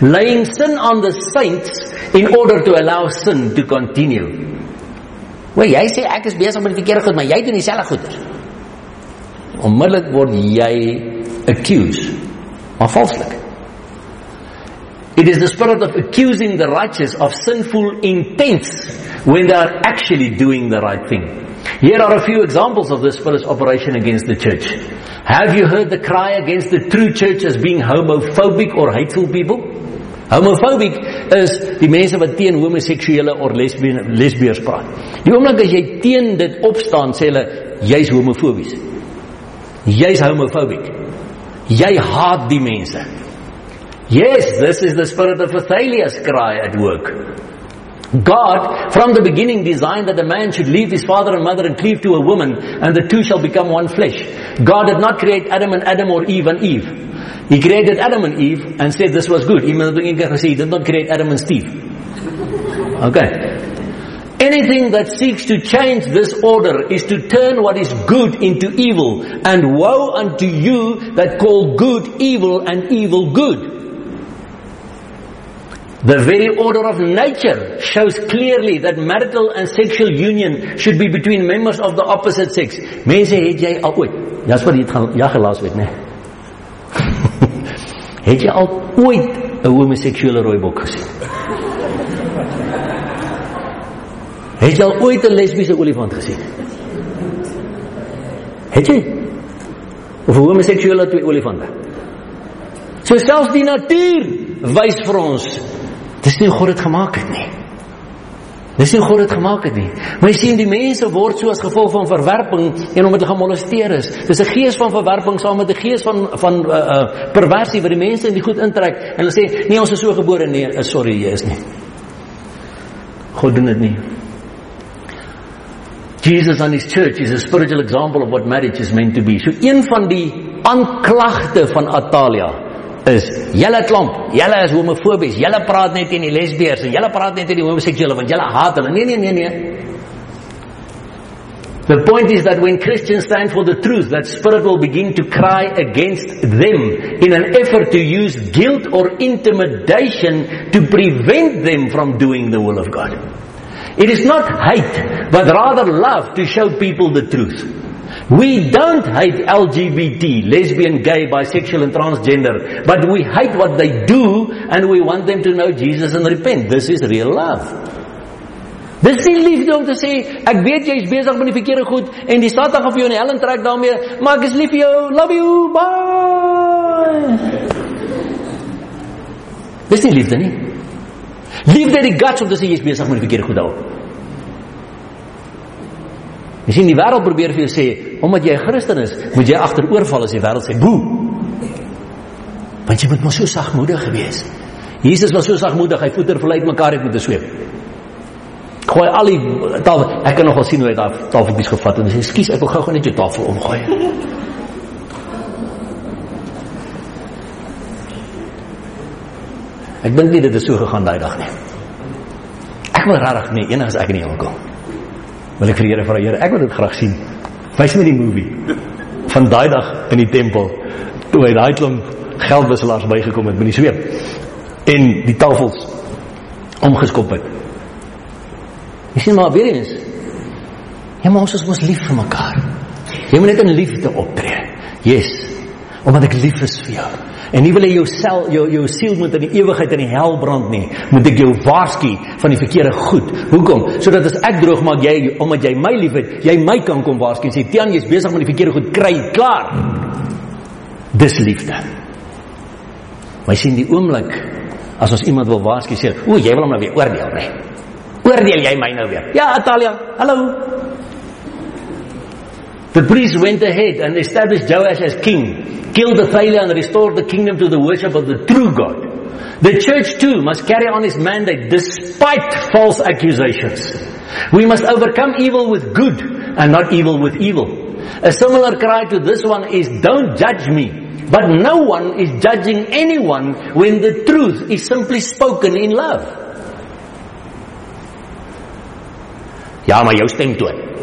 Laying sin on the saints in order to allow sin to continue. Wel jy sê ek is besig met die verkeerde goed, maar jy doen dieselfde goeie. Onmiddellik word jy accused. Maar valslik. It is the spirit of accusing the righteous of sinful intents when they are actually doing the right thing. Here are a few examples of this spirit's operation against the church. Have you heard the cry against the true church as being homophobic or hateful people? Homophobic is die mense wat teen homoseksuele of lesbiers praat. Die oomblik as jy teen dit opstaan, sê hulle jy's homofobies. Jy's homophobic. Jy haat die mense. Yes, this is the spirit of Athaliah's cry at work. God, from the beginning, designed that the man should leave his father and mother and cleave to a woman, and the two shall become one flesh. God did not create Adam and Adam or Eve and Eve. He created Adam and Eve and said this was good. Even he did not create Adam and Steve. Okay. Anything that seeks to change this order is to turn what is good into evil, and woe unto you that call good evil and evil good. The very order of nature shows clearly that marital and sexual union should be between members of the opposite sex. Mense het jy al ooit Jasper het gaan ja gelaas weet nê. [LAUGHS] het jy al ooit 'n homoseksuele rooibok gesien? het jy al ooit 'n lesbiese olifant gesien? Het jy? Of 'n homoseksuele twee olifante? So selfs die natuur wys vir ons Dis nie God het gemaak het nie. Dis nie God het gemaak het nie. Maar jy sien die mense word so as gevolg van verwerping en omdat hulle gemolesteer is. Dis 'n gees van verwerping saam met 'n gees van van uh, uh, perversie wat die mense in die goed intrek en hulle sê nee ons is so gebore nee, uh, sorry jy is nie. God doen dit nie. Jesus and his church is a spiritual example of what marriage is meant to be. So een van die aanklagte van Atalia is julle klomp, julle is homofobies, julle praat net teen die lesbiers en julle praat net teen die homoseksuele want julle haat hulle. Nee nee nee nee. The point is that when Christians stand for the truth, that spirit will begin to cry against them in an effort to use guilt or intimidation to prevent them from doing the will of God. It is not hate, but rather love to show people the truth. We don't hate LGBT, lesbian, gay, bisexual and transgender, but we hate what they do and we want them to know Jesus and repent. This is real love. Dis nie liefde om te sê ek weet jy is besig met die verkeerde goed en die Satan gaan vir jou in die hel trek daarmee, maar ek is lief vir jou. Love you. Bye. Dis nie liefde nie. Liefde het die guts om te sê jy is besig met die verkeerde goed daarop. Jy sien die wêreld probeer vir jou sê, omdat jy 'n Christen is, moet jy agteroorval as die wêreld sê boe. Want jy moet mos so sagmoedig wees. Jesus was so sagmoedig, hy voeter vlei uitmekaar het met 'n sweep. Gooi al die tafel, ek kan nogal sien hoe hy daai tafeltjies gevat het en sê, "Ekskuus, ek wil gou-gou net jou tafel omgooi." Ek dink nie dit het so gegaan daai dag nie. Ek wil regtig nie enigs ek in die hemel kom. Wil ek vir die Here vra, Here, ek wil dit graag sien. Wys my die movie van daai dag in die tempel toe hy daai klomp geldwisselaars bygekom het met die sweep en die tafels omgeskop het. Jy sien maar weer eens. Ja, maar ons is mos lief vir mekaar. Jy moet net in liefde optree. Yes. Omdat ek lief is vir jou. En nie wil jy jou sel jou jou siel moet in die ewigheid in die hel brand nie. Moet ek jou waarsku van die verkeerde goed. Hoekom? Sodat as ek droog maak jy omdat jy my liefhet, jy my kan kom waarsku en sê Tian jy's besig met die verkeerde goed kry klaar. Dis liefde. Maar sien die oomblik as ons iemand wil waarsku sê, "O, jy wil hom nou weer oordeel, né?" Oordeel jy my nou weer? Ja, Atalia. Hallo. The priests went ahead and established Joash as king, killed the failure and restored the kingdom to the worship of the true God. The church too must carry on its mandate despite false accusations. We must overcome evil with good and not evil with evil. A similar cry to this one is don't judge me. But no one is judging anyone when the truth is simply spoken in love. Ja, maar jou stemtoon. My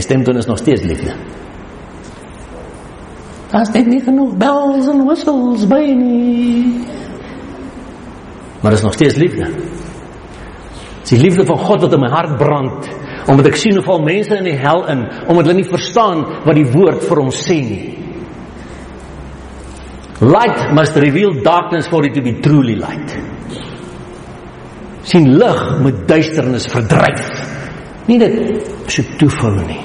stemtoon is nog steeds liefde. Daar's net nie genoeg bells en whistles by nie. Maar dit is nog steeds liefde. Dis die liefde van God wat in my hart brand omdat ek sien hoe val mense in die hel in omdat hulle nie verstaan wat die woord vir ons sê nie. Light must reveal darkness for it to be truly light. sien lig moet duisternis verdryf. Nie dit so toevou nie.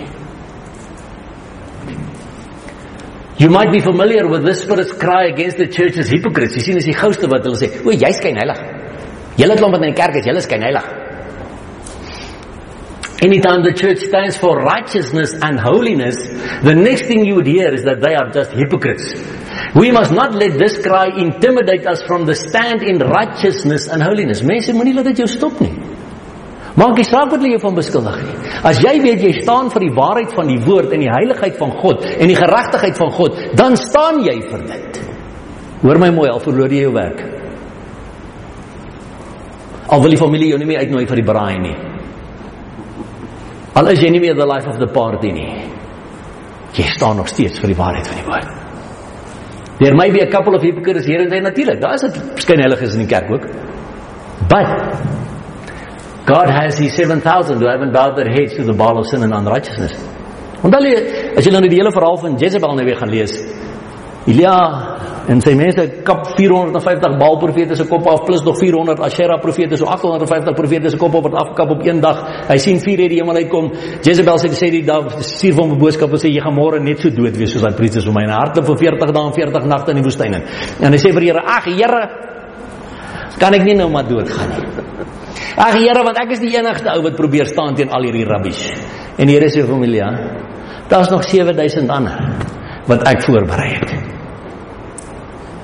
You might be familiar with this spirit's cry against the church's hypocrites. Jy sien as die gouste wat hulle sê, "O, jy skyn heilig." Julle klomp wat in die kerk is, julle skyn heilig. Anytime the church stands for righteousness and holiness, the next thing you would hear is that they are just hypocrites. We must not let this cry intimidate us from the stand in righteousness and holiness. Mense moenie laat dit jou stop nie. Maak nie saak wat hulle jou van beskuldig nie. As jy weet jy staan vir die waarheid van die woord en die heiligheid van God en die geregtigheid van God, dan staan jy vir dit. Hoor my mooi, al verloor jy jou werk. Al wil die familie jou nie meer uitnooi vir die braai nie. Al is jy nie meer the life of the party nie. Jy staan nog steeds vir die waarheid van die woord. There may be a couple of hypocrites here and there natuurlik. Daar is dit skynheiliges in die kerk ook. But God has his 7000 who haven't bowed their heads to the Baal of sin and unrighteousness. Onthou jy as jy nou die hele verhaal van Jezebel nou weer gaan lees. Elia en sy mense kap 450 Baal profete se koppe af plus nog 400 Asherah profete so 850 profete se koppe word afgekap op een dag. Hy sien vuur uit die hemel uitkom. Jezebel sê sê die dag stuur hom 'n boodskap en sê jy gaan môre net so dood wees soos daai priesters vir my en hardloop vir 40 dae en 40 nagte in die woestyn in. En hy sê vir die Here: "Ag Here, kan ek nie nou maar doodgaan nie." Ag Here, want ek is die enigste ou wat probeer staan teen al hierdie rabbies. En die Here sê vir "Ja, daar's nog 7000 ander wat ek voorberei het."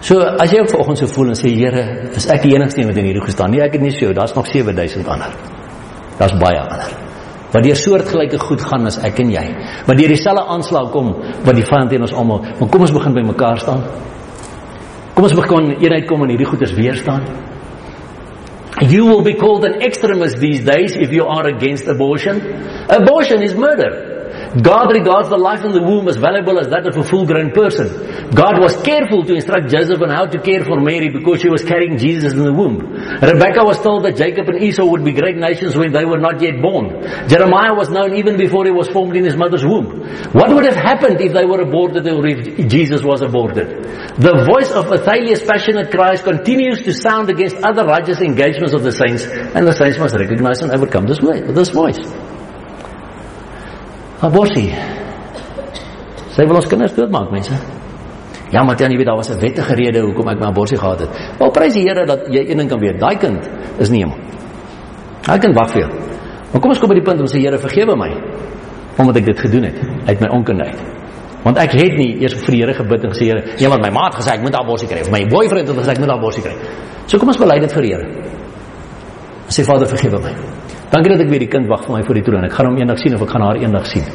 So as jy vanoggend so voel en sê Here, is ek die enigste een wat in hierdie gestaan? Nee, ek het nie so, daar's nog 7000 ander. Daar's baie ander. Wat deur soortgelyke goed gaan as ek en jy. Wat deur dieselfde aanslag kom wat die vyand teen ons almal. Maar kom ons begin by mekaar staan. Kom ons begin eenheid kom en hierdie goeders weer staan. You will be called an extremist these days if you are against abortion. Abortion is murder. God regards the life in the womb as valuable as that of a full grown person. God was careful to instruct Joseph on how to care for Mary because she was carrying Jesus in the womb. Rebecca was told that Jacob and Esau would be great nations when they were not yet born. Jeremiah was known even before he was formed in his mother's womb. What would have happened if they were aborted or if Jesus was aborted? The voice of Athaliah's passionate cries continues to sound against other righteous engagements of the saints and the saints must recognize and overcome this, way, this voice. Aborsie. Sy wil ons kinders doodmaak, mense. Ja, maar dan jy weet daar was 'n wettige rede hoekom ek my aborsie gehad het. Wel prys die Here dat jy een ding kan weet, daai kind is nie hom. Hy kan wag vir jou. Maar kom ons kom by die punt om sê Here, vergewe my omdat ek dit gedoen het uit my onkundigheid. Want ek het nie eers vir die Here gebid en gesê Here, ja, want my maat gesê ek moet aborsie kry of my boyfriend het gesê ek moet aborsie kry. So kom ons bely dit vir die Here. Sê Vader, vergewe my. Dankie dat ek weer die kind wag vir my voor die troon. Ek gaan hom eendag sien of ek gaan haar eendag sien.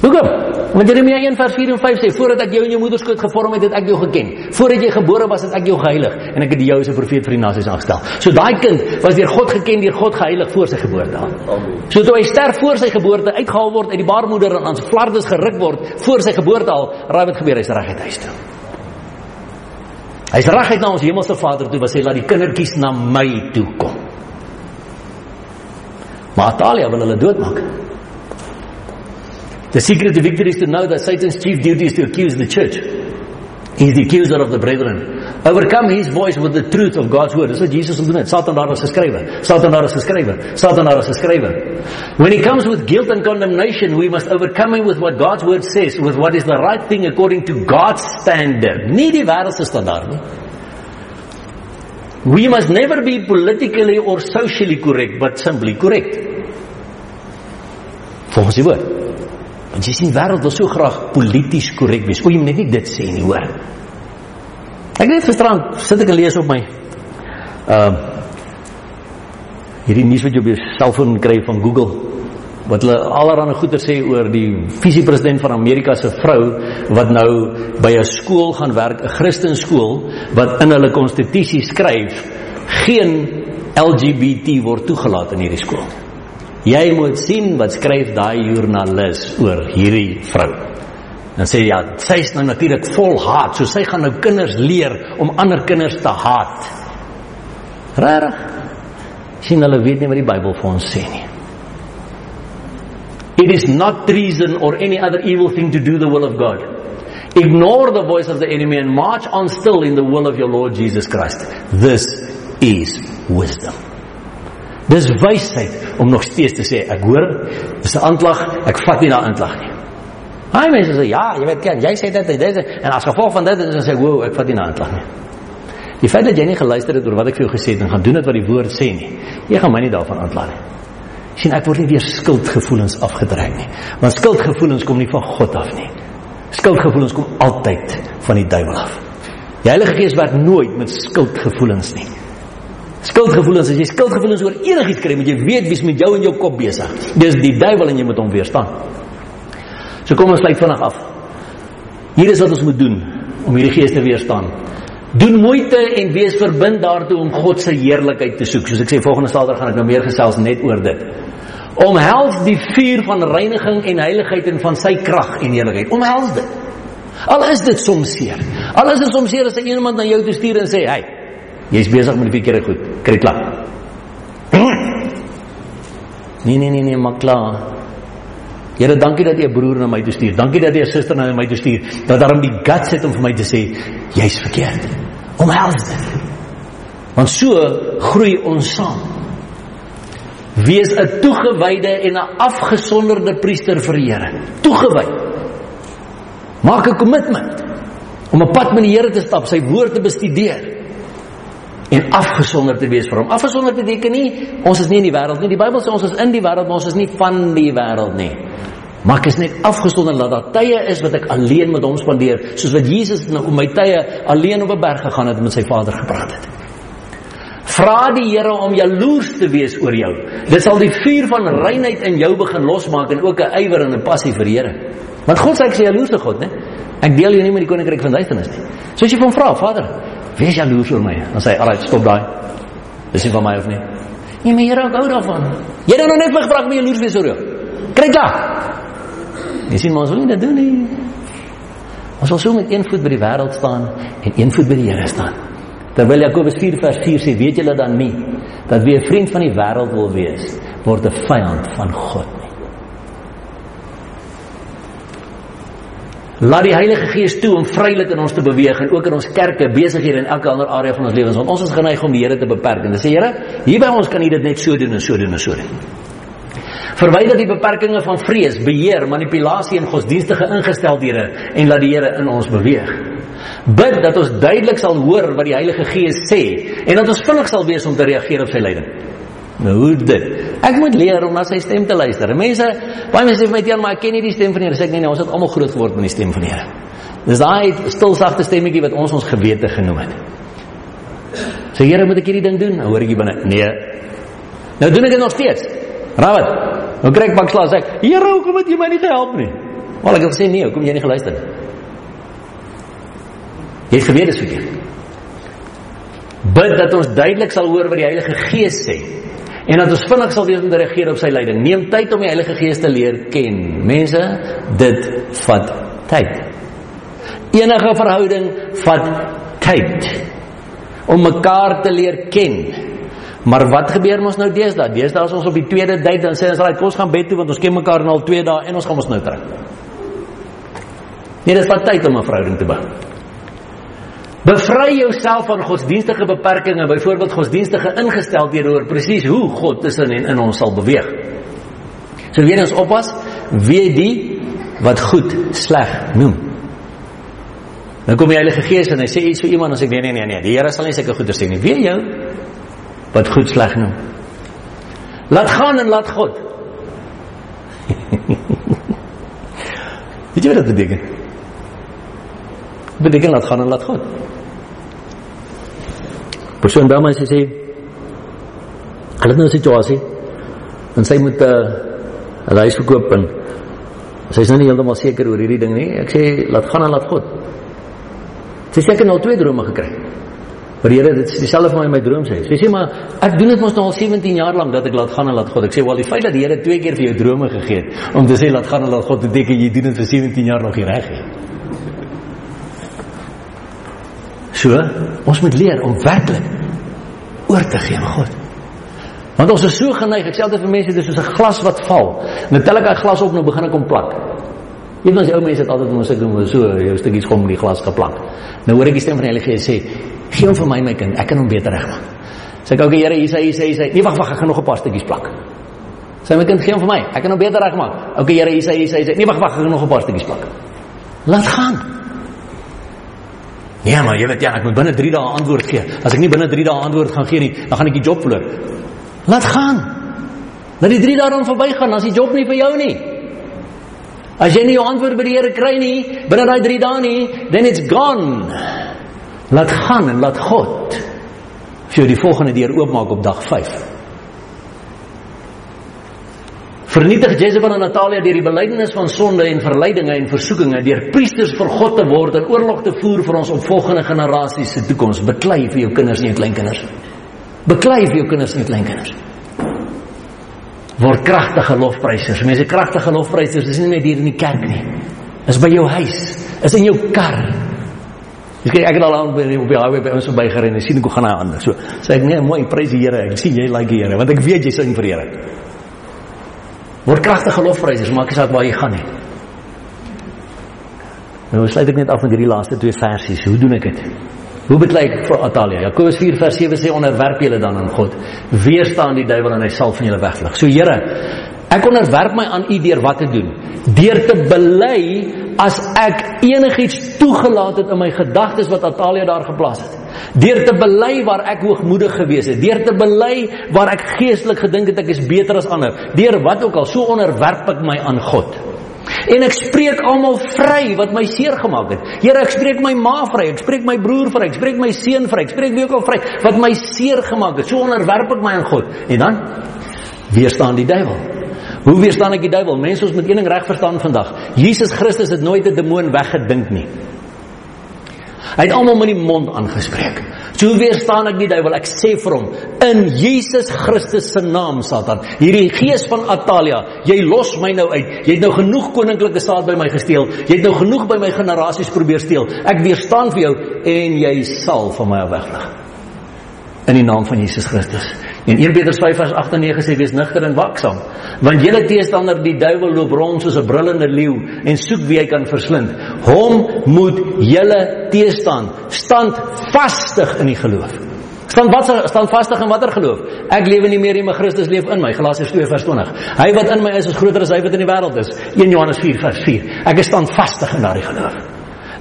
Hoekom? Want Jeremia 1 vers 4 en 5 sê voordat ek jou in jou moeder skoot gevorm het, het ek jou geken. Voordat jy gebore was, het ek jou geheilig en ek het jou as 'n profeet vir die nasies aangestel. So daai kind was deur God geken, deur God geheilig voor sy geboorte. Amen. So toe hy sterf voor sy geboorte, uitgehaal word uit die baarmoeder en aan sy flardes geruk word voor sy geboorte al, raai wat gebeur, hy's reg uit huis toe. Hy's reg uit na ons hemelse Vader toe, wat sê laat die kindertjies na my toe kom. Maar Atalia wil hulle doodmaak. The secret to victory is to know that Satan's chief duty is to accuse the church. He's the accuser of the brethren. Overcome his voice with the truth of God's word. Dis wat Jesus wil doen. Satan daar is geskrywe. Satan daar is geskrywe. Satan. When he comes with guilt and condemnation, we must overcome him with what God's word says, with what is the right thing according to God's standard. Nie die wêreld se standaard nie. We must never be politically or socially correct, but simply correct. Volgens die woord. Want jy sien wêreld wil so graag polities korrek wees. O, jy moet net nie dit sê nie, hoor. Ek het gisterand sit ek en lees op my ehm uh, hierdie nuus wat jy op jou selfoon kry van Google wat hulle allerlei goeie sê oor die visiepresident van Amerika se vrou wat nou by 'n skool gaan werk, 'n Christenskool wat in hulle konstitusie skryf geen LGBT word toegelaat in hierdie skool. Jy moet sien wat skryf daai joernalis oor hierdie vrou. Dan sê ja, sy is nou natuurlik vol haat, so sy gaan nou kinders leer om ander kinders te haat. Rarig. Sien hulle weet nie wat die Bybel vir ons sê nie. It is not treason or any other evil thing to do the will of God. Ignore the voice of the enemy and march on still in the will of your Lord Jesus Christ. This is wisdom. Dis wysheid om nog steeds te sê ek hoor dis 'n aanklag, ek vat nie daai aanklag nie. Hy mense sê ja, jy weet ken, jy sê dit en dit en as gevolg van dit is dan sê wow, ek vat nie daai aanklag nie. Die feit dat jy nie geluister het oor wat ek vir jou gesê het en gaan doen wat die woord sê nie. Jy gaan my nie daarvan aankla nie. sien ek word nie deur skuldgevoelens afgedreig nie. Want skuldgevoelens kom nie van God af nie. Skuldgevoelens kom altyd van die duiwel af. Die Heilige Gees werk nooit met skuldgevoelens nie. Skuldgevoelens, as jy skuldgevoelens oor enigiets kry, moet jy weet wie's met jou in jou kop besig. Dis die duiwel en jy moet hom weerstaan. So kom ons sluit vinnig af. Hier is wat ons moet doen om hierdie gees te weerstaan. Doen moeite en wees verbind daartoe om God se heerlikheid te soek. Soos ek sê volgende Saterdag gaan ek nou meer gesels net oor dit. Omhels die vuur van reiniging en heiligheid en van sy krag en heerlikheid. Omhels dit. Al is dit soms seer. Al is dit soms seer as jy iemand na jou toe stuur en sê, "Hey, Jy's besig met die verkeerde goed. Kry klaar. Nee nee nee nee, maar klaar. Here, dankie dat jy 'n broer na my toe stuur. Dankie dat jy 'n suster na my toe stuur. Dat daarom die guts het om vir my te sê jy's verkeerd. Omhels dit. Want so groei ons saam. Wees 'n toegewyde en 'n afgesonderde priester vir die Here. Toegewy. Maak 'n kommitment om 'n pad met die Here te stap, sy woord te bestudeer en afgesonder te wees vir hom. Afgesonder beteken nie ons is nie in die wêreld nie. Die Bybel sê ons is in die wêreld, maar ons is nie van die wêreld nie. Maar ek is net afgesonder dat daar tye is wat ek alleen met hom spandeer, soos wat Jesus nou op my tye alleen op 'n berg gegaan het en met sy Vader gepraat het. Vra die Here om jaloers te wees oor jou. Dit sal die vuur van reinheid in jou begin losmaak en ook 'n ywer en 'n passie vir die Here. Want God sê ek sê jaloers te God, né? Ek deel jou nie met die koninkryk van duisternis nie. Soos jy van vra, Vader, Wees jaloers oor my. Dan sê hy, "Alraai, stop daai. Dis nie van my of nie." Nee, maar Here, ek hou daarvan. Jy het nou net my gevra om jaloers wees oor jou. Kry klaar. Jy sien mos hoe nie dit doen nie. Ons wil so met een voet by die wêreld staan en een voet by die Here staan. Terwyl Jakobus 4 vers 4 sê, weet julle dan nie dat wie 'n vriend van die wêreld wil wees, word 'n vyand van God. Laat die Heilige Gees toe om vrylik in ons te beweeg en ook in ons kerke, besighede en elke ander area van ons lewens want ons is geneig om die Here te beperk. En dan sê Here, hier by ons kan U dit net so doen en so doen en so doen. Verwyder die beperkings van vrees, beheer, manipulasie en godsdienstige ingesteldhede en laat die Here in ons beweeg. Bid dat ons duidelik sal hoor wat die Heilige Gees sê en dat ons vinnig sal wees om te reageer op sy leiding. Nou hoe dit? Ek moet leer om na sy stem te luister. Mense, baie mense sê vir my teen maar ek ken nie die stem van die Here. Sê ek nee, nee, ons het almal groot geword met die stem van die Here. Dis daai stil sagte stemmetjie wat ons ons gewete genoem het. Sê Here, moet ek hierdie ding doen? Nou hoor ek hier binne. Nee. Nou doen ek dit nog steeds. Rabat. Nou kry ek pak slaas ek. Here, hoekom het jy my nie gehelp nie? Maar ek het gesê nee, hoekom jy nie geluister nie? Jy het geweet dis verkeerd. Bid dat ons duidelik sal hoor wat die Heilige Gees sê en dat ons vinnig sal wees om te reageer op sy leiding. Neem tyd om die Heilige Gees te leer ken. Mense, dit vat tyd. Enige verhouding vat tyd om mekaar te leer ken. Maar wat gebeur mos nou deesdae? Deesdae as ons op die tweede date dan sê ons raai kos gaan bed toe want ons ken mekaar nou al 2 dae en ons gaan ons nou trek. Nee, dit vat tyd om 'n verhouding te bou. Bevry jouself van godsdienstige beperkings, byvoorbeeld godsdienstige ingesteldhede oor presies hoe God tussen en in ons sal beweeg. So weer ons oppas, weet die wat goed sleg noem. Dan kom die Heilige Gees en hy sê iets vir iemand en sê nee nee nee nee, die Here sal nie sulke goeie sê nie. Weet jou wat goed sleg noem. Laat gaan en laat God. [LAUGHS] Weet jy wat dit beteken? Dit beteken laat gaan en laat God. Persoon by my sê sê hulle het nou 'n situasie en sy moet 'n uh, huis verkoop en sy is nou nie heeltemal seker oor hierdie ding nie. Ek sê laat gaan en laat God. Sy sê ek het nou twee drome gekry. Maar Here dit is dieselfde vir my in my droom sê. Sy sê maar ek doen dit mos nou al 17 jaar lank dat ek laat gaan en laat God. Ek sê wel die feit dat die Here twee keer vir jou drome gegee het om te sê laat gaan en laat God beteken jy doen dit vir 17 jaar nog nie reg nie. So, ons moet leer om werklik oor te gee aan God. Want ons is so geneig, ek sê altyd vir mense dis soos 'n glas wat val. Nou tel ek daai glas op nou begin ek om plak. Een van die ou mense het altyd mos ek doen so jou stukkies gom in die glas geplak. Nou hoor ek die stem van die Heilige Gees sê, "Gee hom vir my my kind, ek kan hom beter regmaak." Sê ek, "Oké Here, hier sê hy sê hy sê, nee wag wag, ek gaan nog 'n paar stukkies plak." Sê my kind, "Gee hom vir my, ek kan hom beter regmaak." "Oké Here, hier sê hy sê hy sê, nee wag wag, ek gaan nog 'n paar stukkies plak." Laat gaan. Ja, maar jy weet ja, ek moet binne 3 dae antwoord gee. As ek nie binne 3 dae antwoord gaan gee nie, dan gaan ek die job verloor. Laat gaan. Laat die 3 dae dan verbygaan, as die job nie vir jou nie. As jy nie jou antwoord by die Here kry nie binne daai 3 dae nie, then it's gone. Laat gaan en laat God vir jou die volgende deur oopmaak op dag 5. Vernietig Jezebel en Natalia deur die belydenis van sonde en verleidinge en versoekinge deur priesters vir God te word en oorlog te voer vir ons opvolgende generasies se toekoms. Beklei vir jou kinders en jou kleinkinders. Beklei vir jou kinders en jou kleinkinders. Word kragtige lofprysers. Mense kragtige lofprysers is nie net hier in die kerk nie. Is by jou huis, is in jou kar. Ek kyk ek het al aan by op die highway by ons verby gery en sien ek hoe gaan hy aan. So sê ek nee, mooi, prys die Here. Ek sien jy like die Here want ek weet jy sing vir die Here. Word kragtige lofprysers, maak nie saak waar jy gaan nie. Nou sluit ek net af met hierdie laaste twee versies. Hoe doen ek dit? Hoe beklei ek vir Atalia? Jakobus 4 vers 7 sê onderwerp julle dan aan God. Weerstaan die duiwel en hy sal van julle wegvlug. So Here, ek onderwerp my aan U deur wat te doen? Deur te bely as ek enigiets toegelaat het in my gedagtes wat Atalia daar geplaas het. Deur te bely waar ek hoogmoedig gewees het, deur te bely waar ek geestelik gedink het ek is beter as ander, deur wat ook al, so onderwerp ek my aan God. En ek spreek almal vry wat my seer gemaak het. Here, ek spreek my ma vry, ek spreek my broer vry, ek spreek my seun vry, ek spreek wie ook al vry wat my seer gemaak het. So onderwerp ek my aan God. En dan weerstaan die duiwel. Hoe weerstaan ek die duiwel? Mense, ons moet een ding reg verstaan vandag. Jesus Christus het nooit 'n demoon weggedink nie. Hy het almal met die mond aangespreek. So weerstaan ek die duiwel. Ek sê vir hom in Jesus Christus se naam, Satan, hierdie gees van Atalia, jy los my nou uit. Jy het nou genoeg koninklike saad by my gesteel. Jy het nou genoeg by my generasies probeer steel. Ek weerstaan vir jou en jy sal van my af wegvlug. In die naam van Jesus Christus. En 1 Petrus 5 vers 8 en 9 sê wees nigter en waaksaam, want julle teestander die duiwel loop rond soos 'n brullende leeu en soek wie hy kan verslind. Hom moet julle teestaan, stand vastig in die geloof. Stand wat stand vastig in watter geloof? Ek lewe nie meer nie, maar Christus leef in my. Galasiërs 2 vers 20. Hy wat in my is, is groter as hy wat in die wêreld is. 1 Johannes 4 vers 4. Ek is stand vastig in daardie geloof.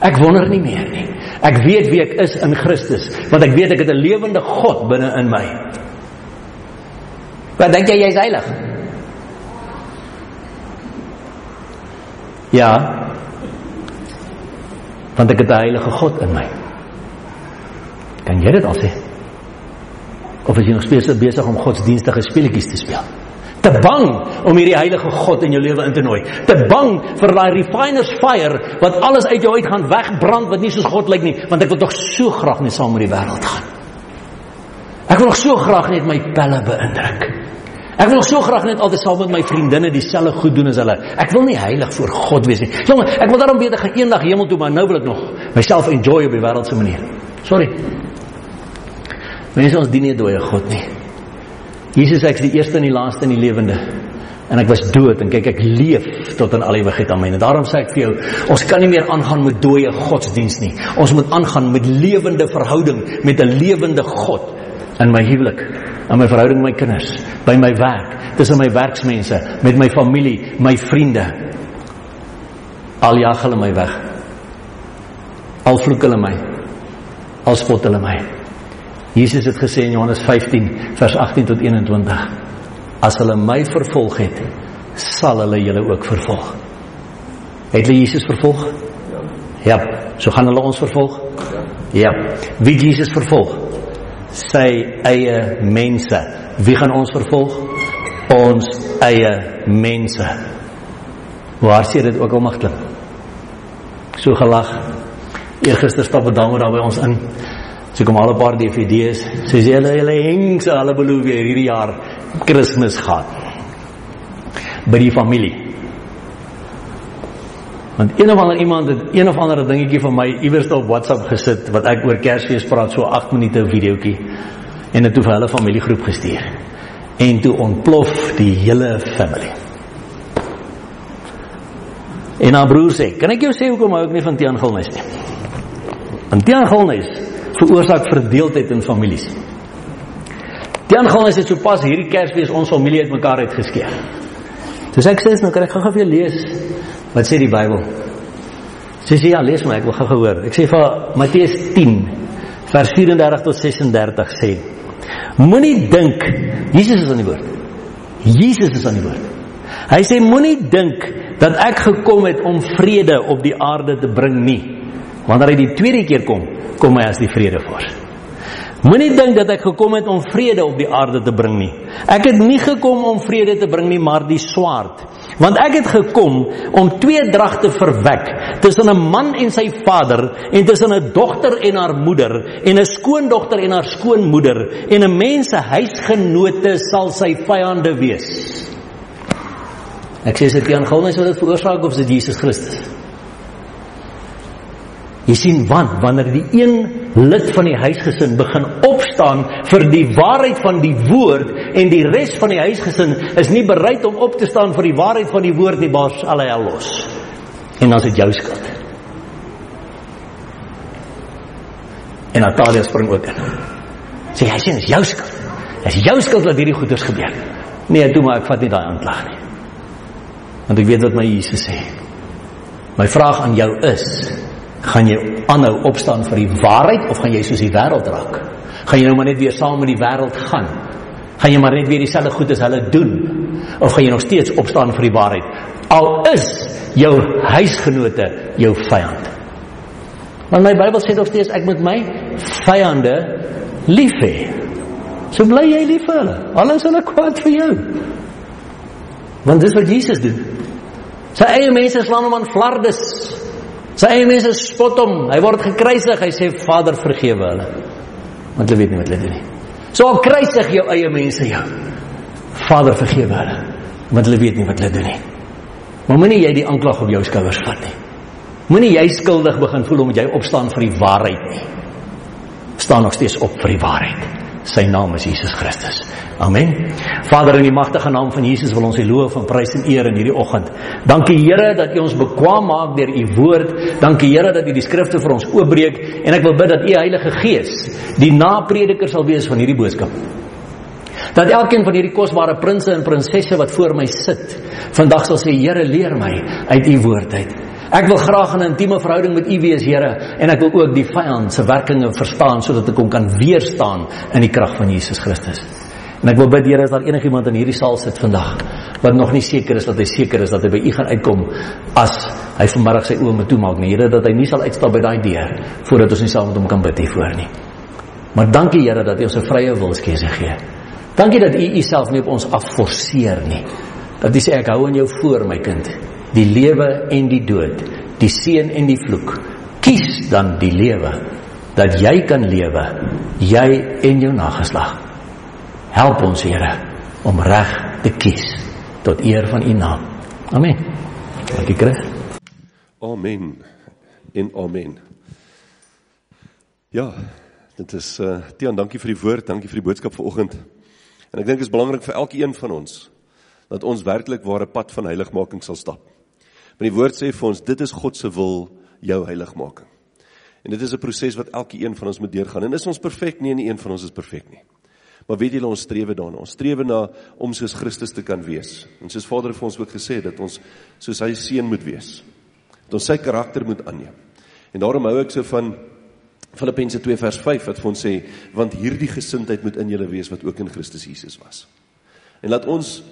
Ek wonder nie meer nie. Ek weet wie ek is in Christus, want ek weet ek het 'n lewende God binne in my. Wat dink jy jy's heilig? Ja. Want ek het 'n heilige God in my. Kan jy dit al sê? Of is jy nog steeds besig om godsdienstige speletjies te speel? Te bang om hierdie heilige God in jou lewe in te nooi. Te bang vir daai refiner's fire wat alles uit jou uit gaan wegbrand wat nie soos God lyk nie, want ek wil tog so graag net saam met die wêreld gaan. Ek wil nog so graag net my pelle beïndruk. Ek wil so graag net altyd saam met my vriendinne dieselfde goed doen as hulle. Ek wil nie heilig voor God wees nie. Jongen, ek wil daarom beter gaan eendag hemel toe, maar nou wil ek nog myself enjoy op die wêreldse manier. Sorry. Mense ons dien nie dooie God nie. Jesus ek is die eerste en die laaste en die lewende. En ek was dood en kyk ek leef tot in al ewigheid aan my. En daarom sê ek vir jou, ons kan nie meer aangaan met dooie godsdiens nie. Ons moet aangaan met lewende verhouding met 'n lewende God in my huwelik, in my verhouding met my kinders, by my werk, tussen my werksmense, met my familie, my vriende. Al jag hulle my weg. Al vloek hulle my. Al spot hulle my. Jesus het gesê in Johannes 15 vers 18 tot 21 As hulle my vervolg het sal hulle julle ook vervolg. Het hulle Jesus vervolg? Ja. ja. So gaan hulle ons vervolg? Ja. ja. Wie Jesus vervolg? Sy eie mense. Wie gaan ons vervolg? Ons eie mense. Waar sê dit ook almagtig? So gelag. Eergister stap 'n dame daar by ons in. Sy kom al 'n paar DVD's. Sy sê hulle hulle heng se hulle beloof weer hierdie jaar Kersfees gaan. By die familie. Want een of ander iemand het een of ander dingetjie van my iewers op WhatsApp gesit wat ek oor Kersfees praat so 8 minute videoetjie en dit toe vir hulle familiegroep gestuur. En toe ontplof die hele familie. En haar broer sê, "Kan ek jou sê hoekom hou ek nie van Tiaan Gilnis nie?" Want Tiaan Gilnis veroorsaak verdeeldheid in families. Jan Gons het sopas hierdie Kersfees ons familie uitmekaar uitgeskeer. Dis ek sê nou kan ek gou-gou vir lees wat sê die Bybel. Sy sê ja, lees maar ek wil gou hoor. Ek sê vir Matteus 10 vers 34 tot 36 sê: Moenie dink Jesus is aan die woord. Jesus is aan die woord. Hy sê moenie dink dat ek gekom het om vrede op die aarde te bring nie. Wanneer hy die tweede keer kom, kom hy as die vredevors. Moenie dink dat ek gekom het om vrede op die aarde te bring nie. Ek het nie gekom om vrede te bring nie, maar die swaard. Want ek het gekom om twee dragte verwek tussen 'n man en sy vader en tussen 'n dogter en haar moeder en 'n skoondogter en haar skoonmoeder en 'n mens se huisgenote sal sy vyande wees. Ek sê dit aan Gouwens wat dit veroorsaak of dit Jesus Christus? Jy sien want wanneer die een lid van die huisgesin begin opstaan vir die waarheid van die woord en die res van die huisgesin is nie bereid om op te staan vir die waarheid van die woord nie, bars al hy los. En dan is dit jou skuld. En Natalia spring ook in. Sê hy sê dis jou skuld. Dis jou skuld dat hierdie goeders gebeur. Nee, toe maar ek vat nie daai aanklag nie. Want ek weet wat my Jesus sê. My vraag aan jou is gaan jy aanhou opstaan vir die waarheid of gaan jy soos die wêreld raak? Gaan jy nou maar net weer saam met die wêreld gaan? Gaan jy maar net weer dieselfde goed as hulle doen? Of gaan jy nog steeds opstaan vir die waarheid? Al is jou huisgenote jou vyand. Want my Bybel sê nog steeds ek moet my vyande lief hê. So bly jy lief vir hulle. Alles hulle kwaad vir jou. Want dis wat Jesus doen. Sy eie mense slaan hom aan flardes. Sy eie mense spot hom. Hy word gekruisig. Hy sê Vader vergewe hulle. Want hulle weet nie wat hulle doen nie. So al kruisig jou eie mense jou. Vader vergewe hulle. Want hulle weet nie wat hulle doen nie. Maar moenie jy die aanklag op jou skouers vat nie. Moenie jy skuldig begin voel omdat jy opstaan vir die waarheid nie. Staan nog steeds op vir die waarheid. Sy naam is Jesus Christus. Amen. Vader in die magtige naam van Jesus wil ons U loof en prys en eer in hierdie oggend. Dankie Here dat U ons bekwam maak deur U woord. Dankie Here dat U die skrifte vir ons oopbreek en ek wil bid dat U Heilige Gees die naprediker sal wees van hierdie boodskap. Dat elkeen van hierdie kosbare prinses en prinsesse wat voor my sit, vandag sal sê Here leer my uit U woord uit. Ek wil graag 'n intieme verhouding met U wees, Here, en ek wil ook die vyand se werkinge verstaan sodat ek hom kan weerstaan in die krag van Jesus Christus. En ek wil bid, Here, as daar enigiemand in hierdie saal sit vandag wat nog nie seker is dat hy seker is dat hy by U gaan uitkom as hy vanmiddag sy oë moet toemaak nie, Here, dat hy nie sal uitstap by daai deur voordat ons nie saam met hom kan bid hiervoor nie. Maar dankie Here dat U ons 'n vrye wilskeuse gee Dankie dat U Uself nie op ons afforceer nie. Dat U sê ek hou aan jou voor my kind. Die lewe en die dood, die seën en die vloek. Kies dan die lewe dat jy kan lewe, jy en jou nageslag. Help ons Here om reg te kies tot eer van U naam. Amen. Dankie Chris. Amen. En amen. Ja, dit is uh Tiaan, dankie vir die woord, dankie vir die boodskap vanoggend. En ek dink dit is belangrik vir elkeen van ons dat ons werklik ware pad van heiligmaking sal stap. Want die woord sê vir ons dit is God se wil, jou heiligmaking. En dit is 'n proses wat elkeen van ons moet deurgaan. En is ons perfek? Nee, nie een van ons is perfek nie. Maar weet julle ons strewe daarna. Ons strewe na om soos Christus te kan wees. En soos Vader vir ons ook gesê het dat ons soos hy seun moet wees. Dat ons sy karakter moet aanneem. En daarom hou ek so van Filippense 2 vers 5 wat vir ons sê want hierdie gesindheid moet in julle wees wat ook in Christus Jesus was. En laat ons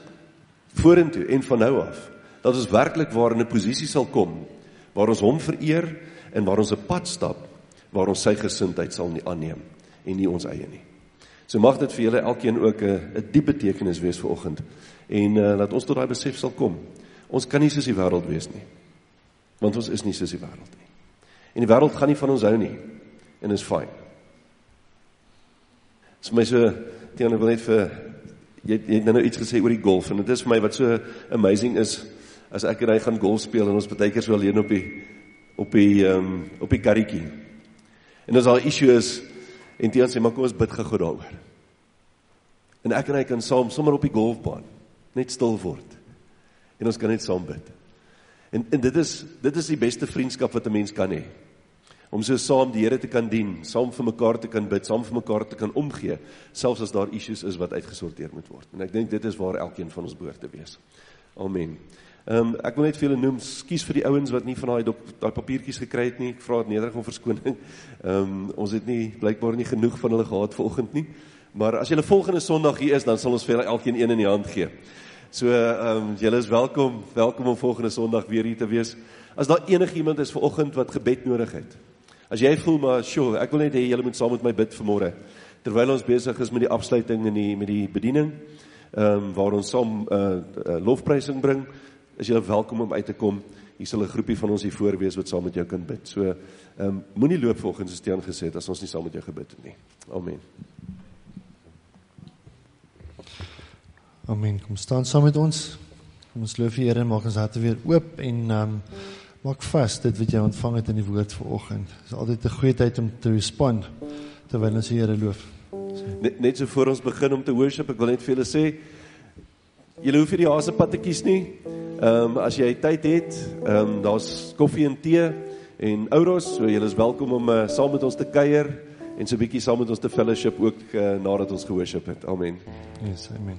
vorentoe en van nou af dat ons werklik waar in 'n posisie sal kom waar ons hom vereer en waar ons 'n pad stap waar ons sy gesindheid sal nie aanneem en nie ons eie nie. So mag dit vir julle elkeen ook 'n 'n diep betekenis wees vir oggend en uh, laat ons tot daai besef sal kom. Ons kan nie soos die wêreld wees nie. Want ons is nie soos die wêreld nie. En die wêreld gaan nie van ons hou nie en is fyn. Dit is my so teenoor wil net vir jy jy het nou iets gesê oor die golf en dit is vir my wat so amazing is as ek en hy gaan golf speel en ons baie keer so alleen op die op die ehm um, op die karretjie. En as al 'n issue is en Tiaan sê maar kom ons bid gou daaroor. En ek en hy kan saam sommer op die golfbaan net stil word. En ons kan net saam bid. En en dit is dit is die beste vriendskap wat 'n mens kan hê om so saam die Here te kan dien, saam vir mekaar te kan bid, saam vir mekaar te kan omgee, selfs as daar issues is wat uitgesorteer moet word. En ek dink dit is waar elkeen van ons behoort te wees. Amen. Ehm um, ek wil net vir julle noem, skuis vir die ouens wat nie van daai daai papiertjies gekry het nie. Ek vra dit nederig om verskoning. Ehm um, ons het nie blykbaar nie genoeg van hulle gehad vanoggend nie. Maar as julle volgende Sondag hier is, dan sal ons vir julle elkeen een in die hand gee. So ehm um, julle is welkom, welkom om volgende Sondag weer hier te wees. As daar enigiemand is vanoggend wat gebed nodig het, As jy voel maar, "Sjoe, ek wil net hê julle moet saam met my bid vanmôre." Terwyl ons besig is met die afsluiting en die met die bediening, ehm um, waar ons saam 'n uh, uh, lofprysing bring, is jy welkom om uit te kom. Hier sal 'n groepie van ons hier voor wees wat saam met jou kan bid. So, ehm um, moenie loop volgens die steen gesê as ons nie saam met jou gebid het nie. Amen. Amen. Kom staan saam met ons. Kom ons loof die Here en maak ons harte weer oop en ehm um, maak vas dit wat jy ontvang het in die woord vanoggend. Dit is altyd 'n goeie tyd om te respond terwyl ons die Here loof. Net, net so voor ons begin om te worship, ek wil net vir julle sê julle hoef nie die hasepad te kies nie. Ehm um, as jy tyd het, ehm um, daar's koffie en tee en ouros, so julle is welkom om uh, saam met ons te kuier en so 'n bietjie saam met ons te fellowship ook uh, nadat ons gehoorship het. Amen. Yes, amen.